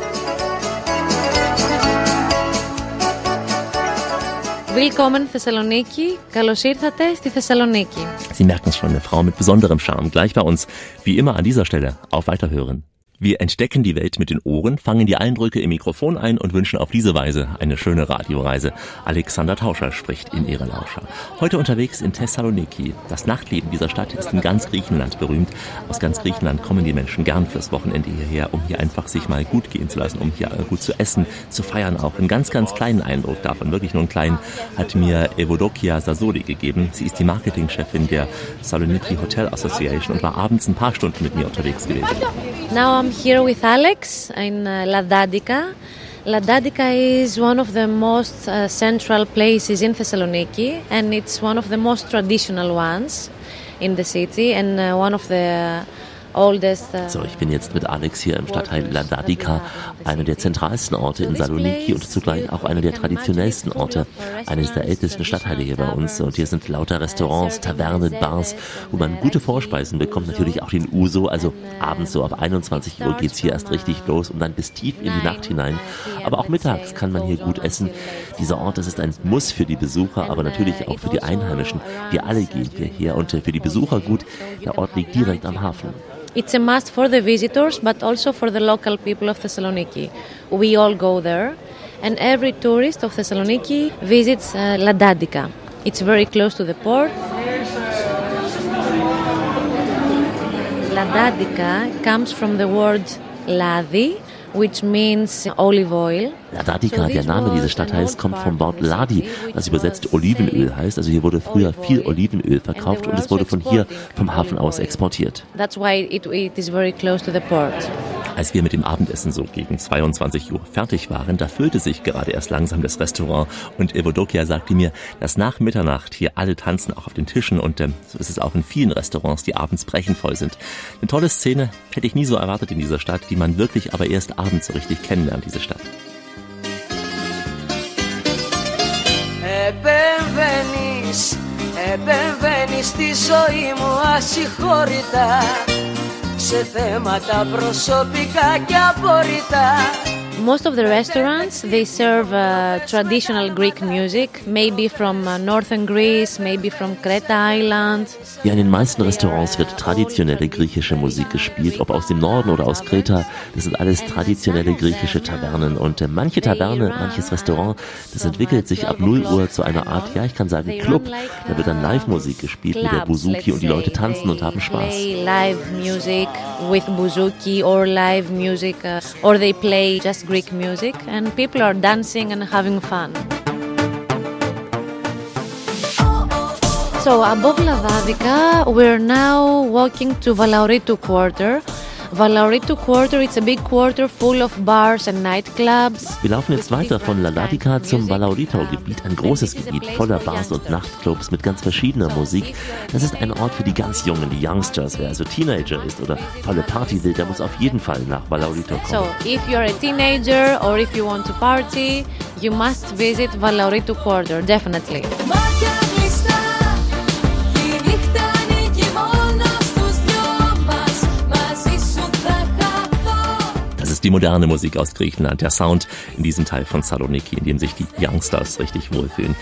Willkommen Thessaloniki. Καλώς ήρθατε στη Θεσσαλονίκη. Sie merken es schon, eine Frau mit besonderem Charme, gleich bei uns. Wie immer an dieser Stelle, auf Weiterhören. Wir entdecken die Welt mit den Ohren, fangen die Eindrücke im Mikrofon ein und wünschen auf diese Weise eine schöne Radioreise. Alexander Tauscher spricht in ihre Lauscher. Heute unterwegs in Thessaloniki. Das Nachtleben dieser Stadt ist in ganz Griechenland berühmt. Aus ganz Griechenland kommen die Menschen gern fürs Wochenende hierher, um hier einfach sich mal gut gehen zu lassen, um hier gut zu essen, zu feiern auch. Einen ganz, ganz kleinen Eindruck davon, wirklich nur einen kleinen, hat mir Evodokia Sasoli gegeben. Sie ist die Marketingchefin der Saloniki Hotel Association und war abends ein paar Stunden mit mir unterwegs gewesen. Now I'm here with Alex in uh, Ladadica. Ladadica is one of the most uh, central places in Thessaloniki, and it's one of the most traditional ones in the city, and uh, one of the So, ich bin jetzt mit Alex hier im Stadtteil Ladadika, einer der zentralsten Orte in Saloniki und zugleich auch einer der traditionellsten Orte, eines der ältesten Stadtteile hier bei uns. Und hier sind lauter Restaurants, Tavernen, Bars, wo man gute Vorspeisen bekommt, natürlich auch den Uso. Also abends so ab 21 Uhr geht's hier erst richtig los und dann bis tief in die Nacht hinein. Aber auch mittags kann man hier gut essen. Dieser Ort, das ist ein Muss für die Besucher, aber natürlich auch für die Einheimischen. Wir alle gehen hierher und für die Besucher gut. Der Ort liegt direkt am Hafen. It's a must for the visitors, but also for the local people of Thessaloniki. We all go there, and every tourist of Thessaloniki visits uh, Ladadika. It's very close to the port. Ladadika comes from the word ladi, which means olive oil. Ladadika, der Name dieses Stadtteils, kommt vom Wort Ladi, was übersetzt Olivenöl heißt. Also hier wurde früher viel Olivenöl verkauft und es wurde von hier vom Hafen aus exportiert. That's why it, it is very close to the port. Als wir mit dem Abendessen so gegen 22 Uhr fertig waren, da füllte sich gerade erst langsam das Restaurant und Evodokia sagte mir, dass nach Mitternacht hier alle tanzen, auch auf den Tischen und ähm, so ist es auch in vielen Restaurants, die abends brechenvoll sind. Eine tolle Szene, hätte ich nie so erwartet in dieser Stadt, die man wirklich aber erst abends so richtig kennenlernt, diese Stadt. Επεμβαίνεις, επεμβαίνεις στη ζωή μου ασυγχώρητα σε θέματα προσωπικά και απορριτά Most of the restaurants they serve uh, traditional Greek music, maybe from uh, northern Greece, maybe from Creta Island. Ja, in den meisten Restaurants wird traditionelle griechische Musik gespielt, ob aus dem Norden oder aus Kreta. Das sind alles traditionelle griechische Tavernen und äh, manche Taverne, manches Restaurant, das entwickelt sich ab 0 Uhr zu einer Art, ja, ich kann sagen Club. Da wird dann Live-Musik gespielt mit der Buzuki und die Leute tanzen und haben Spaß. Live music with Buzuki or live music uh, or they play just Greek music and people are dancing and having fun. So above Lavadica, we're now walking to Valauritu Quarter. Valauritu Quarter, it's a big quarter full of bars and nightclubs. Wir laufen jetzt weiter von Ladadika zum Valaurito-Gebiet, ein großes Gebiet voller Bars und Nachtclubs mit ganz verschiedener Musik. Das ist ein Ort für die ganz Jungen, die Youngsters. Wer also Teenager ist oder volle Party will, der muss auf jeden Fall nach Valaurito kommen. So, if you're a teenager or if you want to party, you must visit Valauritu Quarter, definitely. Die moderne Musik aus Griechenland, der Sound in diesem Teil von Saloniki, in dem sich die Youngsters richtig wohlfühlen.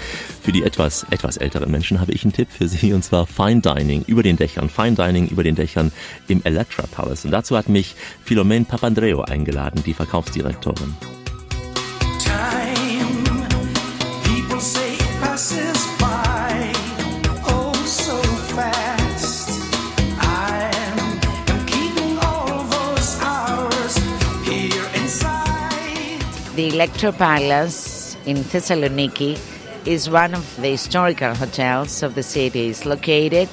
Für die etwas, etwas älteren Menschen habe ich einen Tipp für Sie, und zwar Fine Dining über den Dächern. Fine Dining über den Dächern im Electra Palace. Und dazu hat mich Philomene Papandreou eingeladen, die Verkaufsdirektorin. time. The Electro Palace in Thessaloniki is one of the historical hotels of the city. It's located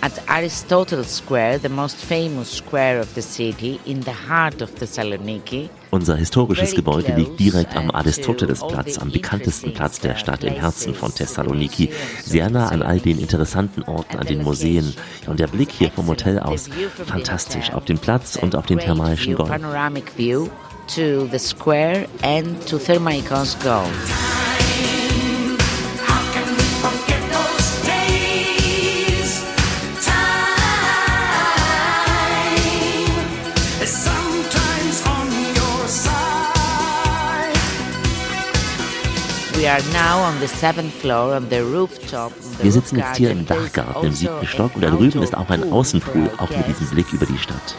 at Aristotle Square, the most famous square of the city, in the heart of Thessaloniki. Unser historisches Gebäude liegt direkt am Aristotelesplatz, am bekanntesten Platz der Stadt im Herzen von Thessaloniki, sehr nah an all den interessanten Orten, an den Museen. Und der Blick hier vom Hotel aus, fantastisch, auf den Platz und auf den thermalischen Golf. Panoramic view to the square and to Thermaikos Golf. Wir sitzen jetzt hier im Dachgarten im also siebten Stock und da drüben ist auch ein Außenpool, pool auch mit diesem. Blick über die Stadt.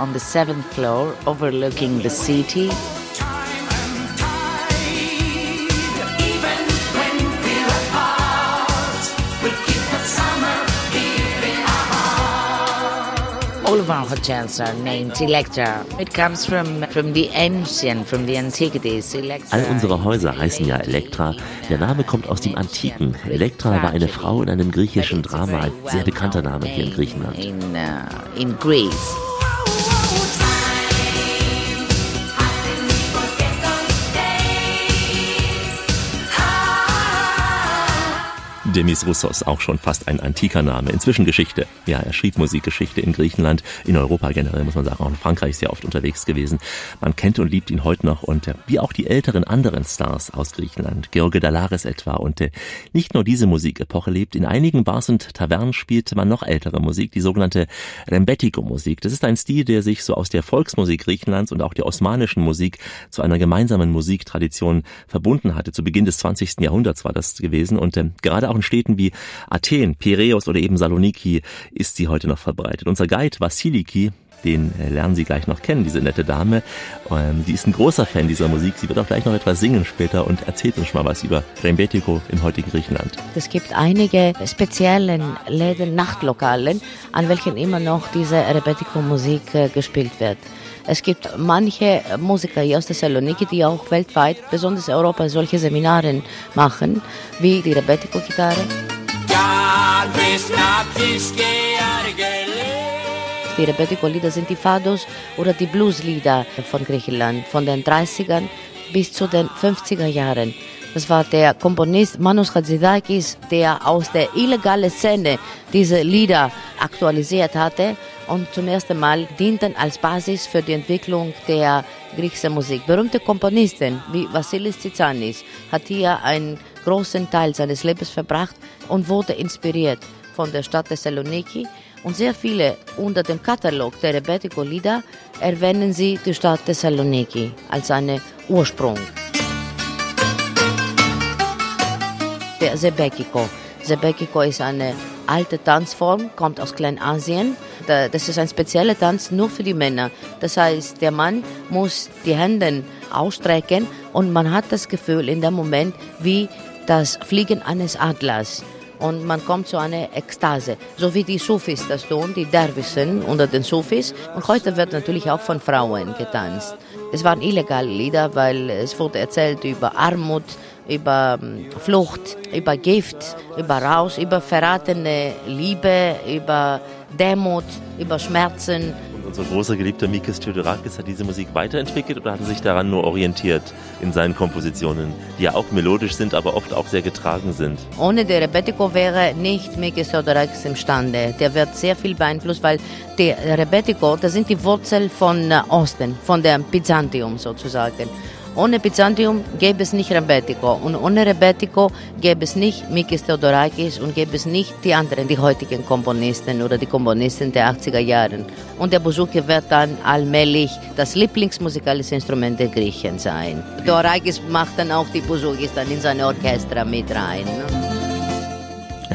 All of our hotels are named Electra. It comes from, from the ancient, from the antiquities. Electra All unsere Häuser heißen ja Elektra. Der Name kommt aus dem Antiken. Elektra war eine Frau in einem griechischen Drama, ein sehr bekannter Name hier in Griechenland. In, uh, in Greece. Demis Roussos, auch schon fast ein antiker Name. Inzwischen Geschichte. Ja, er schrieb Musikgeschichte in Griechenland, in Europa generell, muss man sagen. Auch in Frankreich sehr oft unterwegs gewesen. Man kennt und liebt ihn heute noch und äh, wie auch die älteren anderen Stars aus Griechenland. George Dalaris etwa. Und äh, nicht nur diese Musikepoche lebt. In einigen Bars und Tavernen spielte man noch ältere Musik, die sogenannte Rembetiko-Musik. Das ist ein Stil, der sich so aus der Volksmusik Griechenlands und auch der osmanischen Musik zu einer gemeinsamen Musiktradition verbunden hatte. Zu Beginn des 20. Jahrhunderts war das gewesen und äh, gerade auch in Städten wie Athen, Piräus oder eben Saloniki ist sie heute noch verbreitet. Unser Guide Vasiliki, den äh, lernen Sie gleich noch kennen, diese nette Dame. Ähm, die ist ein großer Fan dieser Musik. Sie wird auch gleich noch etwas singen später und erzählt uns mal was über Rembetiko im heutigen Griechenland. Es gibt einige speziellen Läden, Nachtlokalen, an welchen immer noch diese Rebetiko-Musik äh, gespielt wird. Es gibt manche Musiker hier aus Thessaloniki, die auch weltweit, besonders in Europa, solche Seminare machen, wie die Rebetiko-Gitarre. Die Rebetiko-Lieder sind die Fados oder die Blues-Lieder von Griechenland, von den 30ern bis zu den 50er Jahren. Das war der Komponist Manos Hatzidakis, der aus der illegalen Szene diese Lieder aktualisiert hatte und zum ersten Mal dienten als Basis für die Entwicklung der griechischen Musik. Berühmte Komponisten wie Vassilis Tsitsanis hat hier einen großen Teil seines Lebens verbracht und wurde inspiriert von der Stadt Thessaloniki und sehr viele unter dem Katalog der Rebetiko-Lieder erwähnen sie die Stadt Thessaloniki als einen Ursprung. Der Sebekiko. Sebekiko ist eine alte Tanzform, kommt aus Kleinasien. Da- Das ist ein spezieller Tanz nur für die Männer. Das heißt, der Mann muss die Hände ausstrecken und man hat das Gefühl in dem Moment wie das Fliegen eines Adlers. Und man kommt zu einer Ekstase, so wie die Sufis das tun, die Derwischen unter den Sufis. Und heute wird natürlich auch von Frauen getanzt. Es waren illegale Lieder, weil es wurde erzählt über Armut, über ähm, Flucht, über Gift, über Rausch, über verratene Liebe, über Demut, über Schmerzen. Und unser großer geliebter Mikis Theodorakis hat diese Musik weiterentwickelt oder hat sich daran nur orientiert in seinen Kompositionen, die ja auch melodisch sind, aber oft auch sehr getragen sind? Ohne der Rebetiko wäre nicht Mikis Theodorakis imstande. Der wird sehr viel beeinflusst, weil der Rebetiko, das sind die Wurzeln von äh, Osten, von dem Byzantium sozusagen. Ohne Byzantium gäbe es nicht Rebetiko und ohne Rebetiko gäbe es nicht Mikis Theodorakis und gäbe es nicht die anderen, die heutigen Komponisten oder die Komponisten der 80er Jahren. Und der Bouzouki wird dann allmählich das Lieblingsmusikalische Instrument der Griechen sein. Theodorakis macht dann auch die Bouzoukis dann in seine Orchester mit rein. Ne?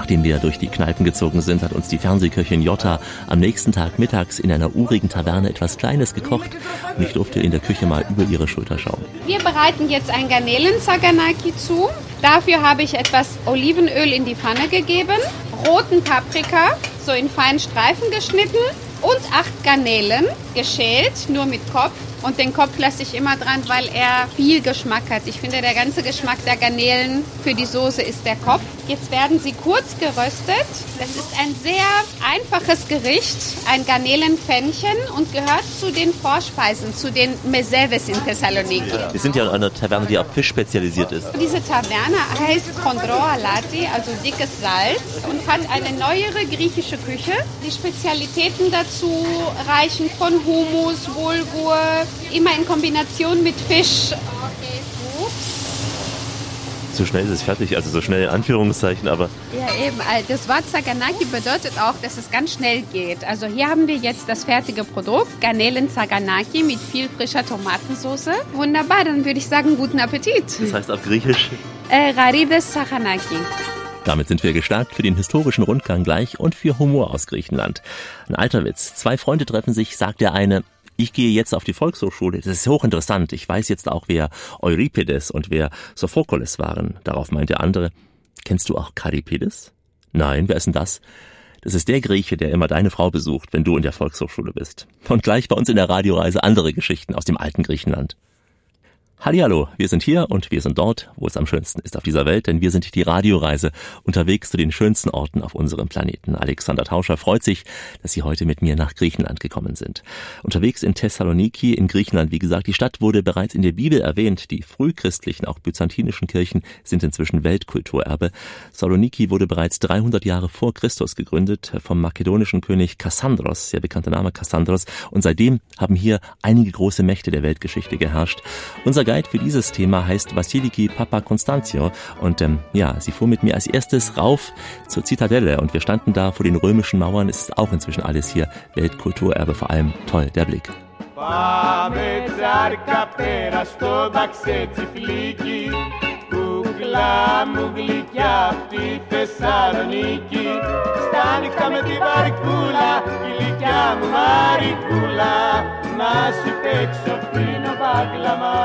Nachdem wir durch die Kneipen gezogen sind, hat uns die Fernsehköchin Jotta am nächsten Tag mittags in einer urigen Taverne etwas Kleines gekocht und ich durfte in der Küche mal über ihre Schulter schauen. Wir bereiten jetzt ein Garnelen-Saganaki zu. Dafür habe ich etwas Olivenöl in die Pfanne gegeben, roten Paprika, so in feinen Streifen geschnitten und acht Garnelen, geschält, nur mit Kopf. Und den Kopf lasse ich immer dran, weil er viel Geschmack hat. Ich finde, der ganze Geschmack der Garnelen für die Soße ist der Kopf. Jetzt werden sie kurz geröstet. Das ist ein sehr einfaches Gericht, ein Garnelenpfännchen und gehört zu den Vorspeisen, zu den Meseves in Thessaloniki. Wir sind ja in einer Taverne, die auf Fisch spezialisiert ist. Diese Taverne heißt Chondroa Lati, also dickes Salz, und hat eine neuere griechische Küche. Die Spezialitäten dazu reichen von Hummus, Bulgur, immer in Kombination mit Fisch. So schnell ist es fertig, also so schnell in Anführungszeichen, aber Ja, eben. äh, Das Wort Saganaki bedeutet auch, dass es ganz schnell geht. Also hier haben wir jetzt das fertige Produkt, Garnelen Saganaki mit viel frischer Tomatensauce. Wunderbar, dann würde ich sagen, guten Appetit. das heißt auf Griechisch Äh, Rarides Saganaki. Damit sind wir gestärkt für den historischen Rundgang gleich und für Humor aus Griechenland. Ein alter Witz. Zwei Freunde treffen sich, sagt der eine, ich gehe jetzt auf die Volkshochschule. Das ist hochinteressant. Ich weiß jetzt auch, wer Euripides und wer Sophokles waren. Darauf meint der andere, kennst du auch Karipides? Nein, wer ist denn das? Das ist der Grieche, der immer deine Frau besucht, wenn du in der Volkshochschule bist. Und gleich bei uns in der Radioreise andere Geschichten aus dem alten Griechenland. Hallihallo, wir sind hier und wir sind dort, wo es am schönsten ist auf dieser Welt, denn wir sind die Radioreise unterwegs zu den schönsten Orten auf unserem Planeten. Alexander Tauscher freut sich, dass Sie heute mit mir nach Griechenland gekommen sind. Unterwegs in Thessaloniki in Griechenland, wie gesagt, die Stadt wurde bereits in der Bibel erwähnt. Die frühchristlichen, auch byzantinischen Kirchen sind inzwischen Weltkulturerbe. Saloniki wurde bereits 300 Jahre vor Christus gegründet vom makedonischen König Kassandros, sehr bekannter Name Kassandros, und seitdem haben hier einige große Mächte der Weltgeschichte geherrscht. Unser Guide für dieses Thema heißt Vasiliki Papa Constantio und ähm, ja, sie fuhr mit mir als erstes rauf zur Zitadelle und wir standen da vor den römischen Mauern. Es ist auch inzwischen alles hier Weltkulturerbe, vor allem toll, der Blick. Πάμε τσάρκα πέρα στο μπαξέτσι φλίκι Κούκλα μου γλυκιά απ' τη Θεσσαλονίκη Στα νύχτα με τη βαρκούλα η γλυκιά μου μαρικούλα Να σου παίξω πίνω μπαγκλαμά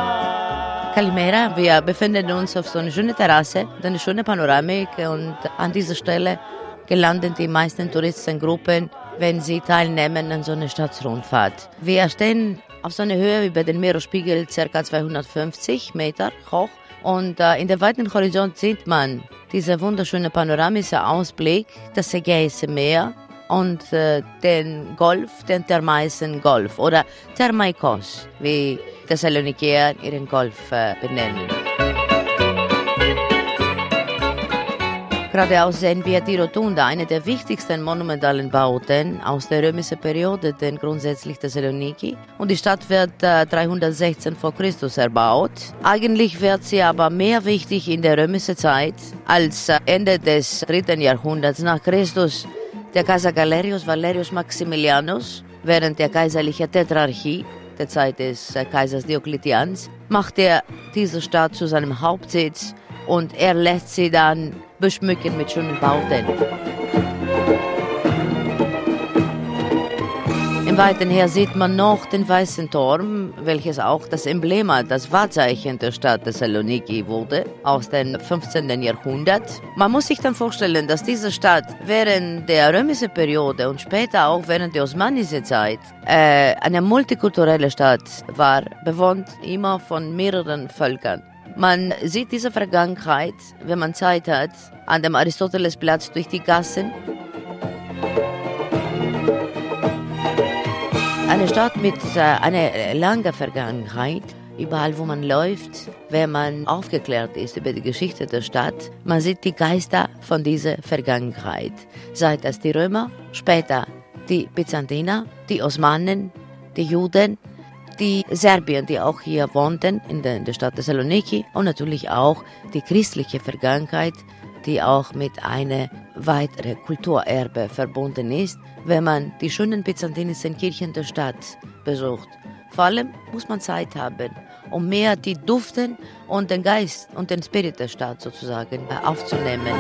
Kalimera, wir befinden uns auf so einer schönen Terrasse, eine schöne Panoramik und an dieser Stelle gelanden die meisten Touristengruppen, wenn sie teilnehmen an so einer Staatsrundfahrt. Wir stehen auf so einer Höhe über den Meeresspiegel ca. 250 Meter hoch und äh, in der weiten Horizont sieht man dieser wunderschöne panoramische Ausblick, das Ägäische Meer und äh, den Golf, den Thermaisen Golf oder Thermaikos, wie Thessalonikier ihren Golf äh, benennen. Geradeaus sehen wir die Rotunda, eine der wichtigsten monumentalen Bauten aus der römischen Periode, denn grundsätzlich Thessaloniki. Und die Stadt wird äh, 316 vor Christus erbaut. Eigentlich wird sie aber mehr wichtig in der römischen Zeit als äh, Ende des dritten Jahrhunderts nach Christus. Der Kaiser Galerius Valerius Maximilianus während der kaiserlichen Tetrarchie der Zeit des Kaisers Diokletians machte er diese Stadt zu seinem Hauptsitz und er lässt sie dann beschmücken mit schönen Bauten. Im Weiten her sieht man noch den weißen Turm, welches auch das Emblem, das Wahrzeichen der Stadt Thessaloniki wurde, aus dem 15. Jahrhundert. Man muss sich dann vorstellen, dass diese Stadt während der römischen Periode und später auch während der osmanischen Zeit äh, eine multikulturelle Stadt war, bewohnt immer von mehreren Völkern. Man sieht diese Vergangenheit, wenn man Zeit hat, an dem Aristotelesplatz durch die Gassen Eine Stadt mit äh, einer langen Vergangenheit. Überall, wo man läuft, wenn man aufgeklärt ist über die Geschichte der Stadt, man sieht die Geister von dieser Vergangenheit. Seit es die Römer, später die Byzantiner, die Osmanen, die Juden, die Serbien, die auch hier wohnten in der Stadt Thessaloniki und natürlich auch die christliche Vergangenheit, die auch mit einer weiteren Kulturerbe verbunden ist, wenn man die schönen byzantinischen Kirchen der Stadt besucht. Vor allem muss man Zeit haben, um mehr die Duften und den Geist und den Spirit der Stadt sozusagen aufzunehmen.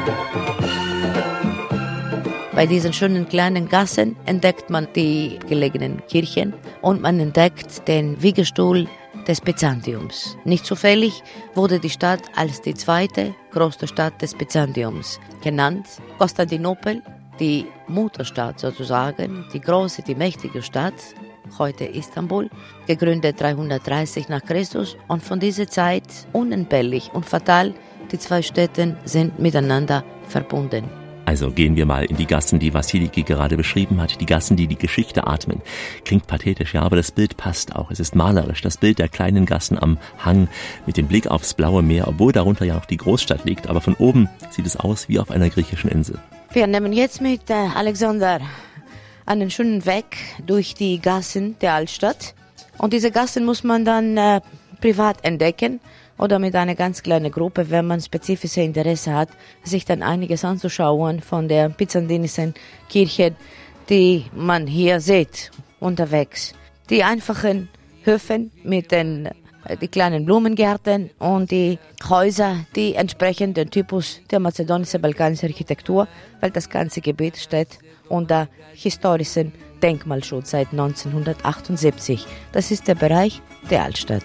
Bei diesen schönen kleinen Gassen entdeckt man die gelegenen Kirchen und man entdeckt den Wiegestuhl des Byzantiums. Nicht zufällig wurde die Stadt als die zweite große Stadt des Byzantiums genannt. Konstantinopel, die Mutterstadt sozusagen, die große, die mächtige Stadt, heute Istanbul, gegründet 330 nach Christus und von dieser Zeit unentbehrlich und fatal, die zwei Städte sind miteinander verbunden. Also gehen wir mal in die Gassen, die Vasiliki gerade beschrieben hat, die Gassen, die die Geschichte atmen. Klingt pathetisch, ja, aber das Bild passt auch. Es ist malerisch, das Bild der kleinen Gassen am Hang mit dem Blick aufs blaue Meer, obwohl darunter ja auch die Großstadt liegt, aber von oben sieht es aus wie auf einer griechischen Insel. Wir nehmen jetzt mit äh, Alexander einen schönen Weg durch die Gassen der Altstadt. Und diese Gassen muss man dann äh, privat entdecken oder mit einer ganz kleinen Gruppe, wenn man spezifische Interesse hat, sich dann einiges anzuschauen von der byzantinischen Kirche, die man hier sieht unterwegs. Die einfachen Höfen mit den äh, die kleinen Blumengärten und die Häuser, die entsprechen dem Typus der mazedonischen balkanischen Architektur, weil das ganze Gebiet steht unter historischen Denkmalschutz seit 1978. Das ist der Bereich der Altstadt.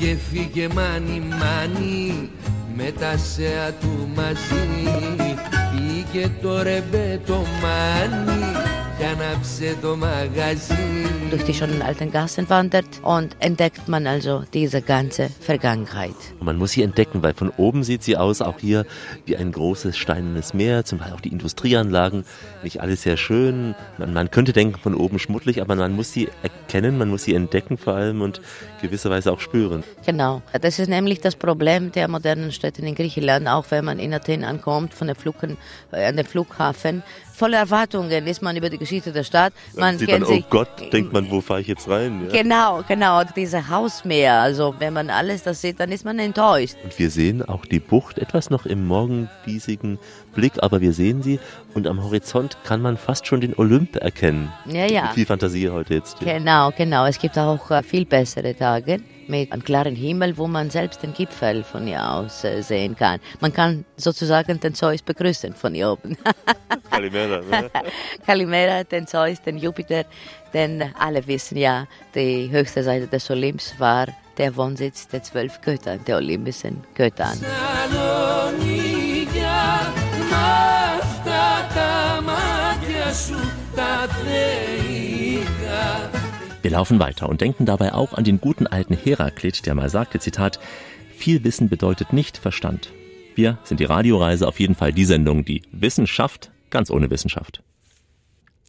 Φύγε, φύγε μάνι, μάνι με τα σέα του μαζί. Φύγε το ρεμπέ το μάνι Durch die schon alten Gassen wandert und entdeckt man also diese ganze Vergangenheit. Man muss sie entdecken, weil von oben sieht sie aus, auch hier wie ein großes steinernes Meer, zum Beispiel auch die Industrieanlagen, nicht alles sehr schön. Man, man könnte denken, von oben schmutzig, aber man muss sie erkennen, man muss sie entdecken vor allem und gewisserweise auch spüren. Genau, das ist nämlich das Problem der modernen Städte in Griechenland, auch wenn man in Athen ankommt, von der Flughafen, äh, an den Flughafen, Voller Erwartungen ist man über die Geschichte der Stadt. Man sieht kennt man, oh sich, Gott, denkt man, wo fahre ich jetzt rein? Ja. Genau, genau, diese Hausmeer. Also wenn man alles das sieht, dann ist man enttäuscht. Und wir sehen auch die Bucht etwas noch im morgendiesigen Blick, aber wir sehen sie und am Horizont kann man fast schon den Olymp erkennen. Ja, ja. Viel Fantasie heute jetzt. Hier. Genau, genau. Es gibt auch äh, viel bessere Tage mit einem klaren Himmel, wo man selbst den Gipfel von hier aus äh, sehen kann. Man kann sozusagen den Zeus begrüßen von hier oben. Kalimera, ne? Den Zeus, den Jupiter, denn alle wissen ja, die höchste Seite des Olymps war der Wohnsitz der zwölf Götter, der olympischen Götter. Salonie. Wir laufen weiter und denken dabei auch an den guten alten Heraklit, der mal sagte, Zitat, viel Wissen bedeutet nicht Verstand. Wir sind die Radioreise auf jeden Fall die Sendung, die Wissenschaft ganz ohne Wissenschaft.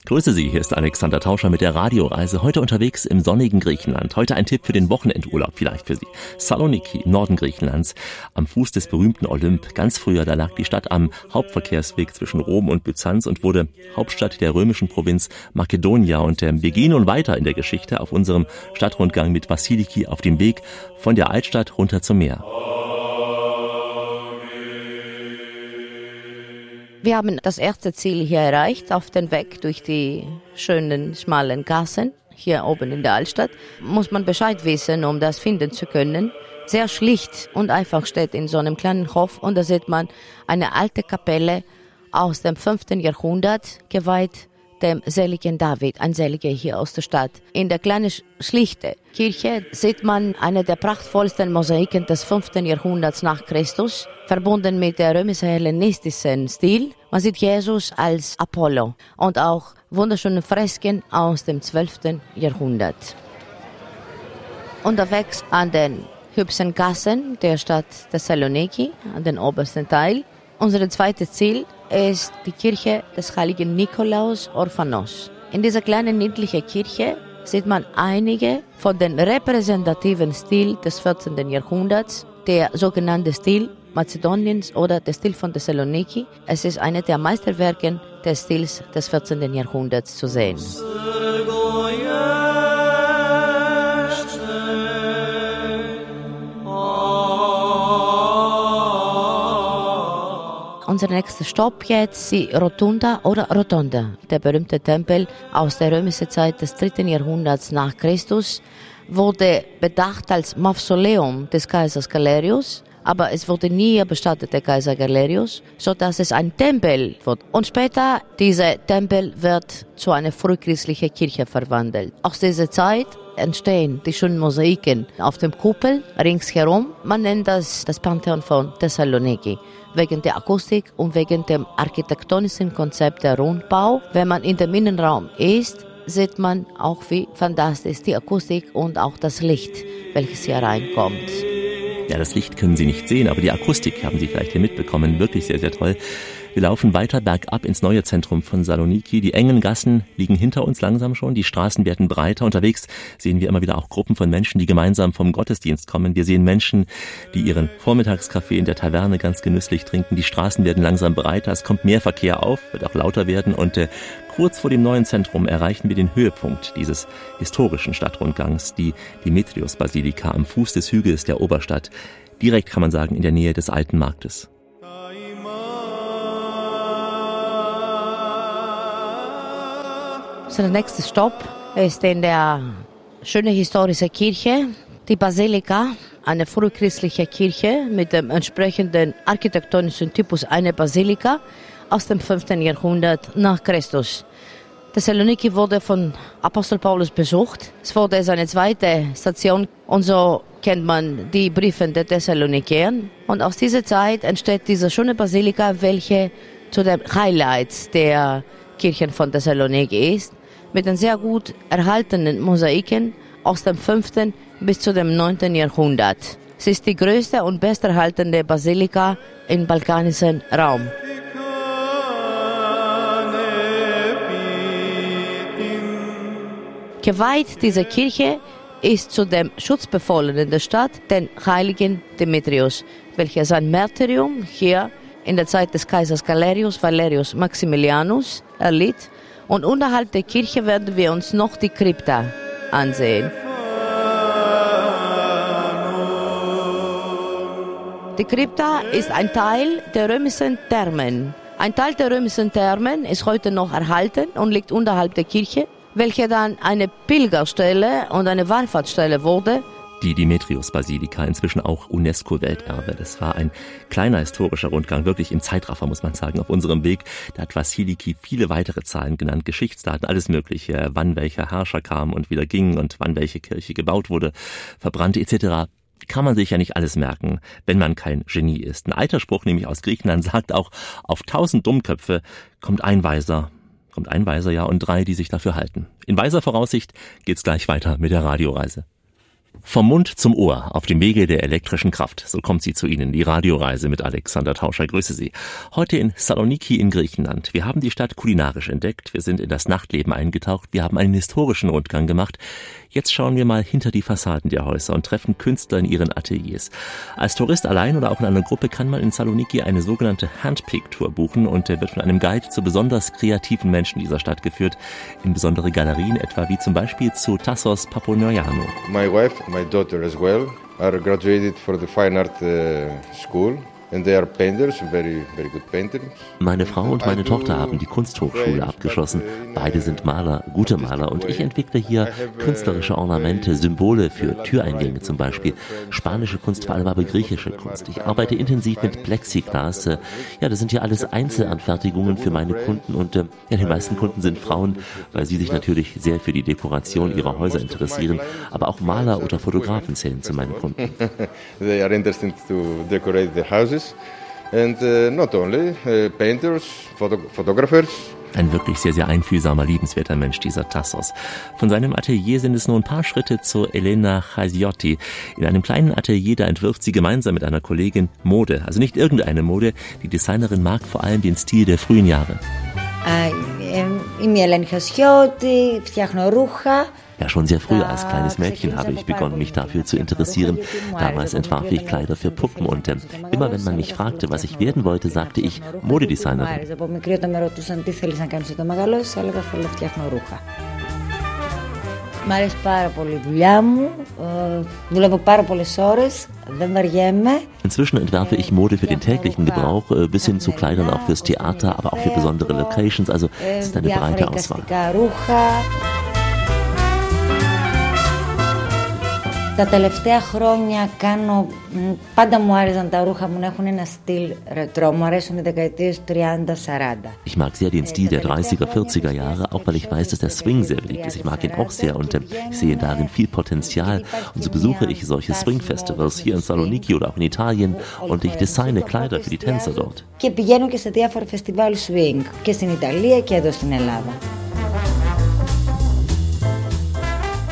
Grüße Sie, hier ist Alexander Tauscher mit der Radioreise. Heute unterwegs im sonnigen Griechenland. Heute ein Tipp für den Wochenendurlaub vielleicht für Sie. Saloniki im Norden Griechenlands, am Fuß des berühmten Olymp. Ganz früher, da lag die Stadt am Hauptverkehrsweg zwischen Rom und Byzanz und wurde Hauptstadt der römischen Provinz Makedonia. Und äh, wir gehen nun weiter in der Geschichte auf unserem Stadtrundgang mit Vasiliki auf dem Weg von der Altstadt runter zum Meer. Wir haben das erste Ziel hier erreicht, auf den Weg durch die schönen, schmalen Gassen. Hier oben in der Altstadt muss man Bescheid wissen, um das finden zu können. Sehr schlicht und einfach steht in so einem kleinen Hof und da sieht man eine alte Kapelle aus dem 5. Jahrhundert, geweiht dem seligen David, ein Seliger hier aus der Stadt. In der kleinen sch- schlichte Kirche sieht man eine der prachtvollsten Mosaiken des 5. Jahrhunderts nach Christus, verbunden mit der römisch-hellenistischen Stil. Man sieht Jesus als Apollo und auch wunderschöne Fresken aus dem 12. Jahrhundert. Unterwegs an den hübschen Gassen der Stadt Thessaloniki, an den obersten Teil. Unser zweites Ziel ist die Kirche des heiligen Nikolaus Orphanos. In dieser kleinen niedlichen Kirche sieht man einige von den repräsentativen Stil des 14. Jahrhunderts, der sogenannte Stil Mazedoniens oder der Stil von Thessaloniki. Es ist eine der Meisterwerke des Stils des 14. Jahrhunderts zu sehen. Unser nächster Stopp jetzt die Rotunda oder Rotonda, der berühmte Tempel aus der römischen Zeit des 3. Jahrhunderts nach Christus, wurde bedacht als Mausoleum des Kaisers Galerius, aber es wurde nie bestattet, der Kaiser Galerius, so dass es ein Tempel wird. Und später, dieser Tempel wird zu einer frühchristlichen Kirche verwandelt. Aus dieser Zeit entstehen die schönen Mosaiken auf dem Kuppel ringsherum. Man nennt das das Pantheon von Thessaloniki wegen der Akustik und wegen dem architektonischen Konzept der Rundbau. Wenn man in dem Innenraum ist, sieht man auch, wie fantastisch die Akustik und auch das Licht, welches hier reinkommt. Ja, das Licht können Sie nicht sehen, aber die Akustik haben Sie vielleicht hier mitbekommen. Wirklich sehr, sehr toll. Wir laufen weiter bergab ins neue Zentrum von Saloniki. Die engen Gassen liegen hinter uns langsam schon. Die Straßen werden breiter. Unterwegs sehen wir immer wieder auch Gruppen von Menschen, die gemeinsam vom Gottesdienst kommen. Wir sehen Menschen, die ihren Vormittagskaffee in der Taverne ganz genüsslich trinken. Die Straßen werden langsam breiter. Es kommt mehr Verkehr auf, wird auch lauter werden. Und äh, kurz vor dem neuen Zentrum erreichen wir den Höhepunkt dieses historischen Stadtrundgangs, die Demetrius-Basilika am Fuß des Hügels der Oberstadt. Direkt kann man sagen in der Nähe des alten Marktes. Unser nächster Stopp ist in der schönen historischen Kirche, die Basilika, eine frühchristliche Kirche mit dem entsprechenden architektonischen Typus einer Basilika aus dem 5. Jahrhundert nach Christus. Thessaloniki wurde von Apostel Paulus besucht. Es wurde seine zweite Station und so kennt man die Briefe der Thessaloniker. Und aus dieser Zeit entsteht diese schöne Basilika, welche zu den Highlights der Kirchen von Thessaloniki ist, mit den sehr gut erhaltenen Mosaiken aus dem 5. bis zu dem 9. Jahrhundert. Sie ist die größte und besterhaltene Basilika im balkanischen Raum. Geweiht diese Kirche ist zu dem Schutzbefohlenen der Stadt, den heiligen Demetrius, welcher sein Märtyrium hier in der Zeit des Kaisers Galerius Valerius Maximilianus erlitt. Und unterhalb der Kirche werden wir uns noch die Krypta ansehen. Die Krypta ist ein Teil der römischen Thermen. Ein Teil der römischen Thermen ist heute noch erhalten und liegt unterhalb der Kirche, welche dann eine Pilgerstelle und eine Wallfahrtsstelle wurde. Die Demetrius-Basilika, inzwischen auch UNESCO-Welterbe. Das war ein kleiner historischer Rundgang, wirklich im Zeitraffer, muss man sagen, auf unserem Weg. Da hat Vasiliki viele weitere Zahlen genannt, Geschichtsdaten, alles Mögliche, wann welcher Herrscher kam und wieder ging und wann welche Kirche gebaut wurde, verbrannt etc kann man sich ja nicht alles merken, wenn man kein Genie ist. Ein alter Spruch, nämlich aus Griechenland, sagt auch, auf tausend Dummköpfe kommt ein Weiser, kommt ein Weiser, ja, und drei, die sich dafür halten. In weiser Voraussicht geht's gleich weiter mit der Radioreise. Vom Mund zum Ohr auf dem Wege der elektrischen Kraft. So kommt sie zu Ihnen, die Radioreise mit Alexander Tauscher. Grüße Sie. Heute in Saloniki in Griechenland. Wir haben die Stadt kulinarisch entdeckt. Wir sind in das Nachtleben eingetaucht. Wir haben einen historischen Rundgang gemacht. Jetzt schauen wir mal hinter die Fassaden der Häuser und treffen Künstler in ihren Ateliers. Als Tourist allein oder auch in einer Gruppe kann man in Saloniki eine sogenannte Handpick-Tour buchen und der wird von einem Guide zu besonders kreativen Menschen dieser Stadt geführt, in besondere Galerien, etwa wie zum Beispiel zu Tassos Paponoianou. My wife, my daughter as well, are graduated for the fine art uh, school. Meine Frau und meine Tochter haben die Kunsthochschule abgeschlossen. Beide sind Maler, gute Maler und ich entwickle hier künstlerische Ornamente, Symbole für Türeingänge zum Beispiel. Spanische Kunst, vor allem aber griechische Kunst. Ich arbeite intensiv mit Plexiglas. Ja, das sind ja alles Einzelanfertigungen für meine Kunden und ja, die meisten Kunden sind Frauen, weil sie sich natürlich sehr für die Dekoration ihrer Häuser interessieren. Aber auch Maler oder Fotografen zählen zu meinen Kunden. they are interested to decorate their houses And uh, not only uh, painters, photo photographers, ein wirklich sehr, sehr einfühlsamer, liebenswerter Mensch, dieser Tassos. Von seinem Atelier sind es nur ein paar Schritte zu Elena Chasiotti. In einem kleinen Atelier, da entwirft sie gemeinsam mit einer Kollegin Mode. Also nicht irgendeine Mode. Die Designerin mag vor allem den Stil der frühen Jahre. Είμαι η Ελένη Χασιώτη, φτιάχνω ρούχα. Ja, schon sehr früh als kleines Mädchen habe ich begonnen, mich dafür zu interessieren. Damals entwarf ich Kleider für Puppen und äh, immer wenn man mich fragte, was ich werden wollte, sagte ich Modedesignerin. Από μικρή όταν με ρωτούσαν τι θέλεις να κάνεις όταν μεγαλώσεις, έλεγα θέλω να φτιάχνω ρούχα. Μ' αρέσει πάρα πολύ η δουλειά μου, ε, δουλεύω πάρα πολλές ώρες, δεν βαριέμαι. Inzwischen entwerfe ich Mode für den täglichen Gebrauch, äh, bis hin zu Kleidern auch fürs Theater, aber auch für besondere Locations, also es ist eine breite Auswahl. Τα τελευταία χρόνια κάνω, μ, πάντα μου άρεσαν τα ρούχα μου να έχουν ένα στυλ ρετρό, μου αρέσουν οι δεκαετίες 30-40. Ich mag sehr den Stil der 30er, 40er Jahre, auch weil ich weiß, dass der Swing sehr beliebt ist. Ich mag ihn auch sehr und äh, ich sehe darin viel Potenzial. Und so besuche ich solche Swing-Festivals hier in Saloniki oder auch in Italien und ich designe Kleider für die Tänzer dort. Και πηγαίνω και σε διάφορα φεστιβάλ swing και στην Ιταλία και εδώ στην Ελλάδα.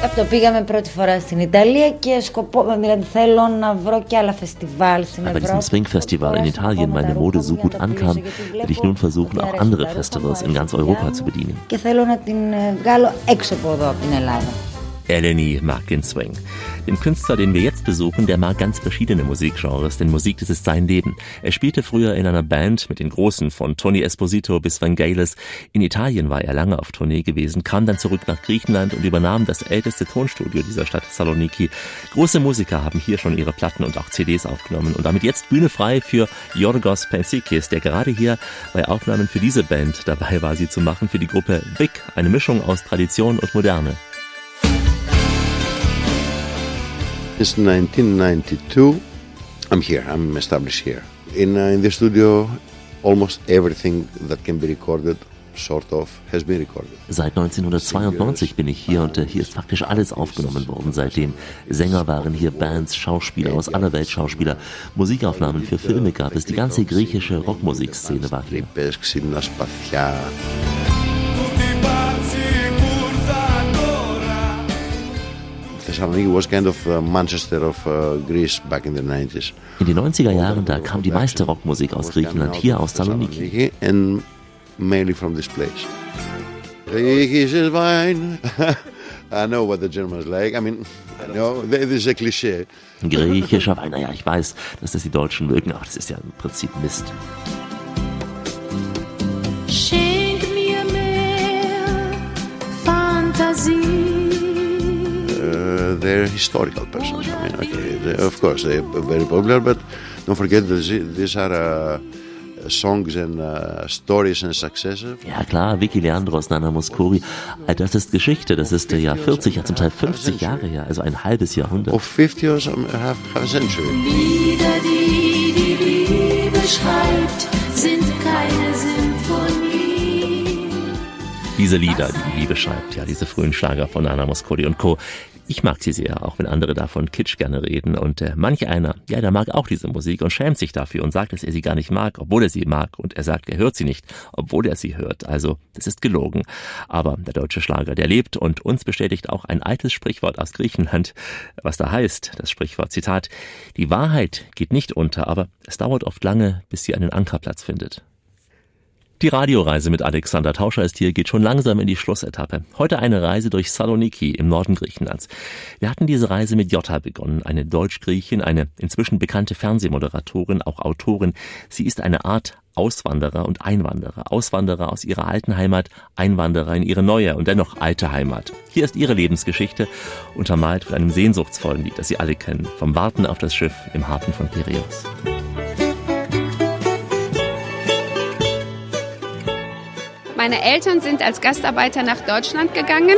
Αυτό πήγαμε πρώτη φορά στην Ιταλία και σκοπό, δηλαδή θέλω να βρω και άλλα φεστιβάλ στην Aber diesem Ευρώπη. Swing-Festival in Italien meine Mode so gut ankam, werde ich nun versuchen, auch andere Festivals in ganz Europa zu bedienen. Και θέλω να την ε, βγάλω έξω από εδώ, από την Ελλάδα. Eleni mag den Swing. Den Künstler, den wir jetzt besuchen, der mag ganz verschiedene Musikgenres, denn Musik, das ist sein Leben. Er spielte früher in einer Band mit den Großen, von Tony Esposito bis Vangelis. In Italien war er lange auf Tournee gewesen, kam dann zurück nach Griechenland und übernahm das älteste Tonstudio dieser Stadt Saloniki. Große Musiker haben hier schon ihre Platten und auch CDs aufgenommen und damit jetzt Bühne frei für Yorgos Pensikis, der gerade hier bei Aufnahmen für diese Band dabei war, sie zu machen, für die Gruppe Big, eine Mischung aus Tradition und Moderne. Since 1992, I'm here. I'm established here. In, uh, in the studio, almost everything that can be recorded, sort of, has been recorded. Seit 1992 bin ich hier und äh, hier ist faktisch alles aufgenommen worden. Seitdem Sänger waren hier, Bands, Schauspieler aus aller Welt Schauspieler, Musikaufnahmen für Filme gab es, die ganze griechische Rockmusikszene war hier. Thessaloniki was kind of uh, Manchester of uh, Greece back in the 90s. In den 90er Jahren, da kam die meiste Rockmusik aus Griechenland, hier aus Saloniki. And mainly from this place. Griechisches Wein. I know what the Germans like. I mean, no, this is a cliché. Griechischer Wein, naja, ich weiß, dass das die Deutschen mögen, aber das ist ja im Prinzip Mist. Schenk mir mehr Fantasie. Uh, they're historical persons. I mean, okay, they, of course, they're very popular, but don't forget that these are uh, songs and uh, stories and successes. Ja klar, Vicky Leandros, Nana Mouskouri, all das ist Geschichte, das ist äh, ja 40, ja zum Teil 50 Jahre her, also ein halbes Jahrhundert. Of 50 or some, half, half a century. Lieder, die die Liebe schreibt, sind keine Symphonie. Diese Lieder, die die Liebe schreibt, ja, diese frühen Schlager von Nana Mouskouri und Co. Ich mag sie sehr, auch wenn andere davon Kitsch gerne reden. Und äh, manch einer, ja, der mag auch diese Musik und schämt sich dafür und sagt, dass er sie gar nicht mag, obwohl er sie mag. Und er sagt, er hört sie nicht, obwohl er sie hört. Also, das ist gelogen. Aber der deutsche Schlager, der lebt und uns bestätigt auch ein altes Sprichwort aus Griechenland, was da heißt, das Sprichwort, Zitat, die Wahrheit geht nicht unter, aber es dauert oft lange, bis sie einen Ankerplatz findet. Die Radioreise mit Alexander Tauscher ist hier, geht schon langsam in die Schlussetappe. Heute eine Reise durch Saloniki im Norden Griechenlands. Wir hatten diese Reise mit Jota begonnen, eine Deutsch-Griechin, eine inzwischen bekannte Fernsehmoderatorin, auch Autorin. Sie ist eine Art Auswanderer und Einwanderer. Auswanderer aus ihrer alten Heimat, Einwanderer in ihre neue und dennoch alte Heimat. Hier ist ihre Lebensgeschichte, untermalt von einem sehnsuchtsvollen Lied, das Sie alle kennen, vom Warten auf das Schiff im Hafen von Piraeus. Meine Eltern sind als Gastarbeiter nach Deutschland gegangen.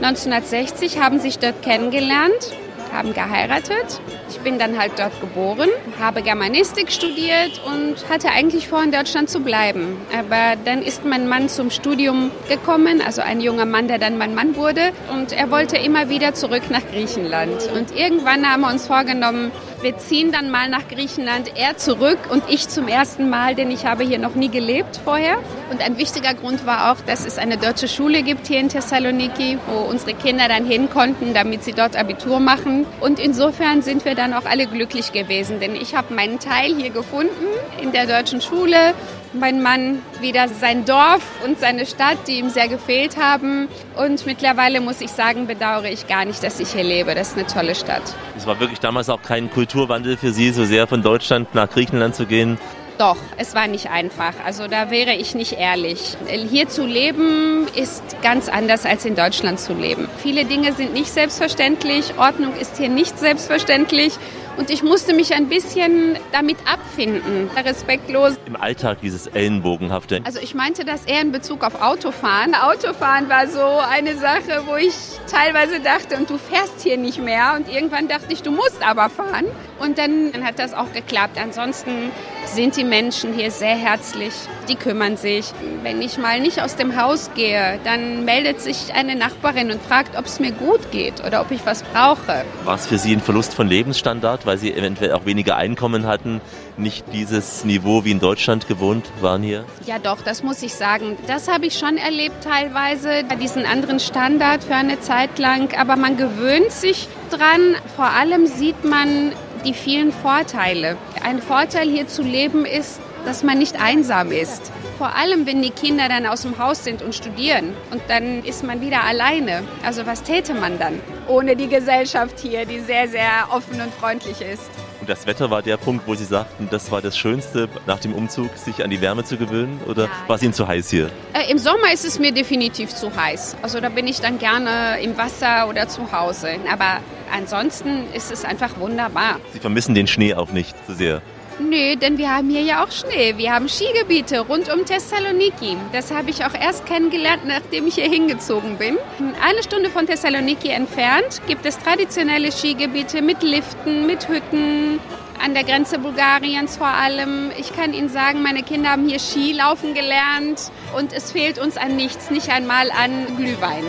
1960 haben sich dort kennengelernt, haben geheiratet. Ich bin dann halt dort geboren, habe Germanistik studiert und hatte eigentlich vor, in Deutschland zu bleiben. Aber dann ist mein Mann zum Studium gekommen, also ein junger Mann, der dann mein Mann wurde. Und er wollte immer wieder zurück nach Griechenland. Und irgendwann haben wir uns vorgenommen, wir ziehen dann mal nach Griechenland, er zurück und ich zum ersten Mal, denn ich habe hier noch nie gelebt vorher. Und ein wichtiger Grund war auch, dass es eine deutsche Schule gibt hier in Thessaloniki, wo unsere Kinder dann hin konnten, damit sie dort Abitur machen. Und insofern sind wir dann auch alle glücklich gewesen, denn ich habe meinen Teil hier gefunden in der deutschen Schule. Mein Mann wieder sein Dorf und seine Stadt, die ihm sehr gefehlt haben. Und mittlerweile muss ich sagen, bedauere ich gar nicht, dass ich hier lebe. Das ist eine tolle Stadt. Es war wirklich damals auch kein Kulturwandel für Sie, so sehr von Deutschland nach Griechenland zu gehen. Doch, es war nicht einfach. Also da wäre ich nicht ehrlich. Hier zu leben ist ganz anders als in Deutschland zu leben. Viele Dinge sind nicht selbstverständlich, Ordnung ist hier nicht selbstverständlich. Und ich musste mich ein bisschen damit abfinden, respektlos. Im Alltag dieses Ellenbogenhafte. Also ich meinte das eher in Bezug auf Autofahren. Autofahren war so eine Sache, wo ich teilweise dachte, und du fährst hier nicht mehr. Und irgendwann dachte ich, du musst aber fahren. Und dann hat das auch geklappt. Ansonsten sind die Menschen hier sehr herzlich. Die kümmern sich. Wenn ich mal nicht aus dem Haus gehe, dann meldet sich eine Nachbarin und fragt, ob es mir gut geht oder ob ich was brauche. War es für Sie ein Verlust von Lebensstandard, weil Sie eventuell auch weniger Einkommen hatten, nicht dieses Niveau wie in Deutschland gewohnt waren hier? Ja, doch, das muss ich sagen. Das habe ich schon erlebt teilweise, diesen anderen Standard für eine Zeit lang. Aber man gewöhnt sich dran. Vor allem sieht man die vielen Vorteile. Ein Vorteil hier zu leben ist, dass man nicht einsam ist. Vor allem, wenn die Kinder dann aus dem Haus sind und studieren. Und dann ist man wieder alleine. Also was täte man dann ohne die Gesellschaft hier, die sehr, sehr offen und freundlich ist? Und das Wetter war der Punkt, wo Sie sagten, das war das Schönste nach dem Umzug, sich an die Wärme zu gewöhnen? Oder war es Ihnen zu heiß hier? Äh, Im Sommer ist es mir definitiv zu heiß. Also da bin ich dann gerne im Wasser oder zu Hause. Aber ansonsten ist es einfach wunderbar. Sie vermissen den Schnee auch nicht so sehr? Nö, denn wir haben hier ja auch Schnee. Wir haben Skigebiete rund um Thessaloniki. Das habe ich auch erst kennengelernt, nachdem ich hier hingezogen bin. Eine Stunde von Thessaloniki entfernt gibt es traditionelle Skigebiete mit Liften, mit Hütten, an der Grenze Bulgariens vor allem. Ich kann Ihnen sagen, meine Kinder haben hier Skilaufen gelernt und es fehlt uns an nichts, nicht einmal an Glühwein.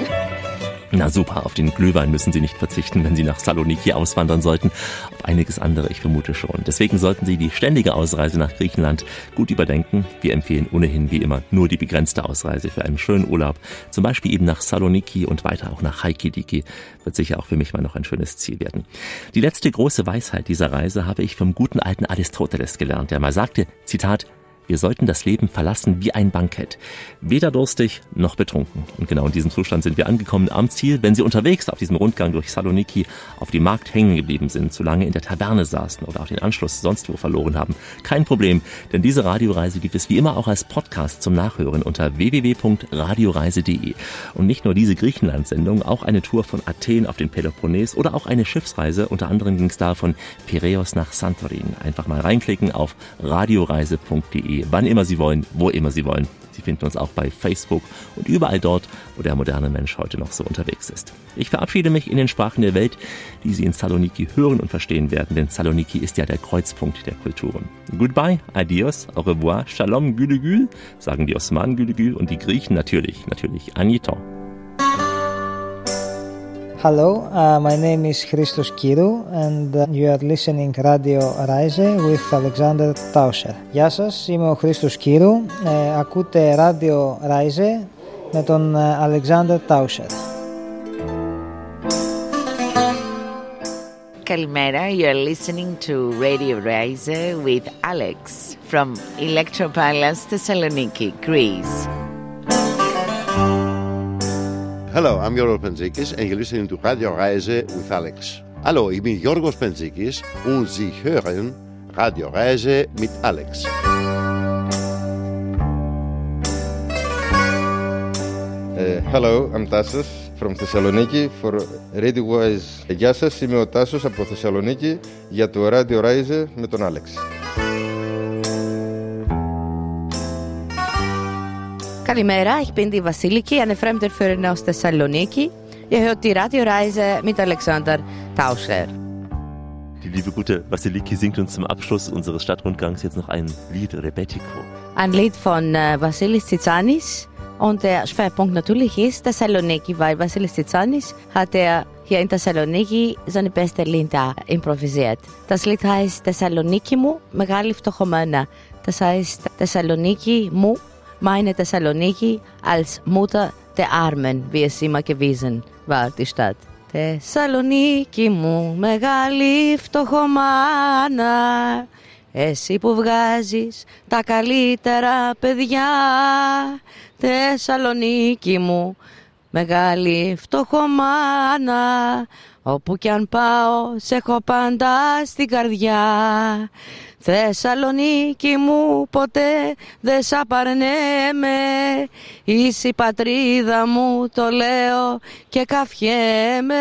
Na super, auf den Glühwein müssen Sie nicht verzichten, wenn Sie nach Saloniki auswandern sollten. Auf einiges andere, ich vermute schon. Deswegen sollten Sie die ständige Ausreise nach Griechenland gut überdenken. Wir empfehlen ohnehin wie immer nur die begrenzte Ausreise für einen schönen Urlaub. Zum Beispiel eben nach Saloniki und weiter auch nach Halkidiki. Wird sicher auch für mich mal noch ein schönes Ziel werden. Die letzte große Weisheit dieser Reise habe ich vom guten alten Aristoteles gelernt, der mal sagte, Zitat, wir sollten das Leben verlassen wie ein Bankett. Weder durstig noch betrunken. Und genau in diesem Zustand sind wir angekommen am Ziel. Wenn Sie unterwegs auf diesem Rundgang durch Saloniki auf dem Markt hängen geblieben sind, zu lange in der Taverne saßen oder auch den Anschluss sonst wo verloren haben, kein Problem. Denn diese Radioreise gibt es wie immer auch als Podcast zum Nachhören unter www.radioreise.de. Und nicht nur diese Griechenland-Sendung, auch eine Tour von Athen auf den Peloponnes oder auch eine Schiffsreise. Unter anderem ging es da von Piräus nach Santorin. Einfach mal reinklicken auf radioreise.de wann immer Sie wollen, wo immer Sie wollen. Sie finden uns auch bei Facebook und überall dort, wo der moderne Mensch heute noch so unterwegs ist. Ich verabschiede mich in den Sprachen der Welt, die Sie in Saloniki hören und verstehen werden, denn Saloniki ist ja der Kreuzpunkt der Kulturen. Goodbye, adios, au revoir, shalom, gülü gül, sagen die Osmanen gülü gül und die Griechen natürlich, natürlich Agniton. Hello, uh, my name is Christos Kirou and uh, you are listening Radio Rise with Alexander Tauscher. Γεια σας, είμαι ο Χρήστος Κύρου. Ε, ακούτε Radio Rise με τον ε, Alexander Tauscher. Kalimera, you are listening to Radio Rise with Alex from Electropalace Thessaloniki, Greece. Hello, I'm Giorgos Pentzikis and you're listening to Radio Reise with Alex. Hallo, ich bin Jorgos Pentzikis und Sie hören Radio Reise mit Alex. Uh, hello, I'm Tassos from Thessaloniki for Radio Wise. Γεια σας, είμαι ο Τάσος από Θεσσαλονίκη για το Radio Rise με τον Άλεξ. Kalimera, ich bin die Vasiliki, eine Fremdenführerin aus Thessaloniki. Ihr hört die Radioreise mit Alexander Tauscher. Die liebe gute Vasiliki singt uns zum Abschluss unseres Stadtrundgangs jetzt noch ein Lied Rebetiko. Ein Lied von äh, Vasilis Tsitsanis. Und der Schwerpunkt natürlich ist Thessaloniki, weil Vasilis Tsitsanis hat er hier in Thessaloniki seine beste Lieder improvisiert. Das Lied heißt Thessaloniki μου, μεγάλη φτωχομένα. Das heißt Thessaloniki μου, meine Thessaloniki als Mutter der Armen, wie es immer gewesen war, die Stadt. Θεσσαλονίκη μου, μεγάλη φτωχομάνα, εσύ που βγάζεις τα καλύτερα παιδιά. Θεσσαλονίκη μου, μεγάλη φτωχομάνα, όπου κι αν πάω, σε έχω πάντα στην καρδιά. Θεσσαλονίκη μου ποτέ δεν σ' απαρνέμαι Είσαι η πατρίδα μου το λέω και καφιέμαι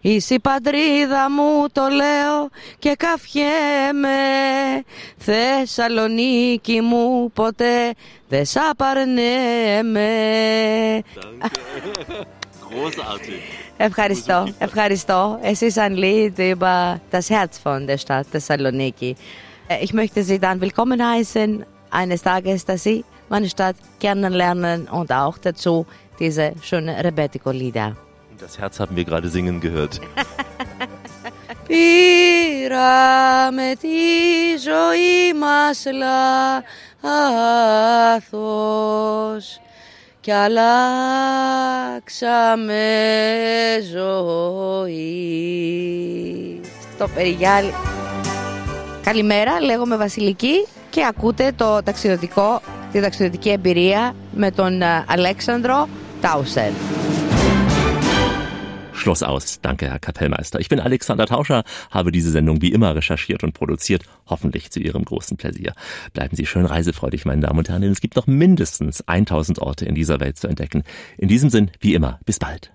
Είσαι η πατρίδα μου το λέω και καφιέμαι Θεσσαλονίκη μου ποτέ δεν σ' απαρνέμαι Großartig. Ευχαριστώ, ευχαριστώ. Es ist ein Lied über das Herz von der Stadt Thessaloniki. Äh, Ich möchte Sie dann willkommen heißen, eines Tages, dass Sie meine Stadt kennenlernen und auch dazu diese schönen Rebetiko-Lieder. Das Herz haben wir gerade singen gehört. Πήραμε τη ζωή μας λάθος κι αλλάξαμε ζωή. Στο περιγιάλι. Καλημέρα, λέγομαι Βασιλική και ακούτε το ταξιδιωτικό, τη ταξιδιωτική εμπειρία με τον ε, Αλέξανδρο Τάουσερ. Schluss aus. Danke, Herr Kapellmeister. Ich bin Alexander Tauscher, habe diese Sendung wie immer recherchiert und produziert, hoffentlich zu Ihrem großen Pläsier. Bleiben Sie schön reisefreudig, meine Damen und Herren, denn es gibt noch mindestens 1000 Orte in dieser Welt zu entdecken. In diesem Sinn, wie immer, bis bald.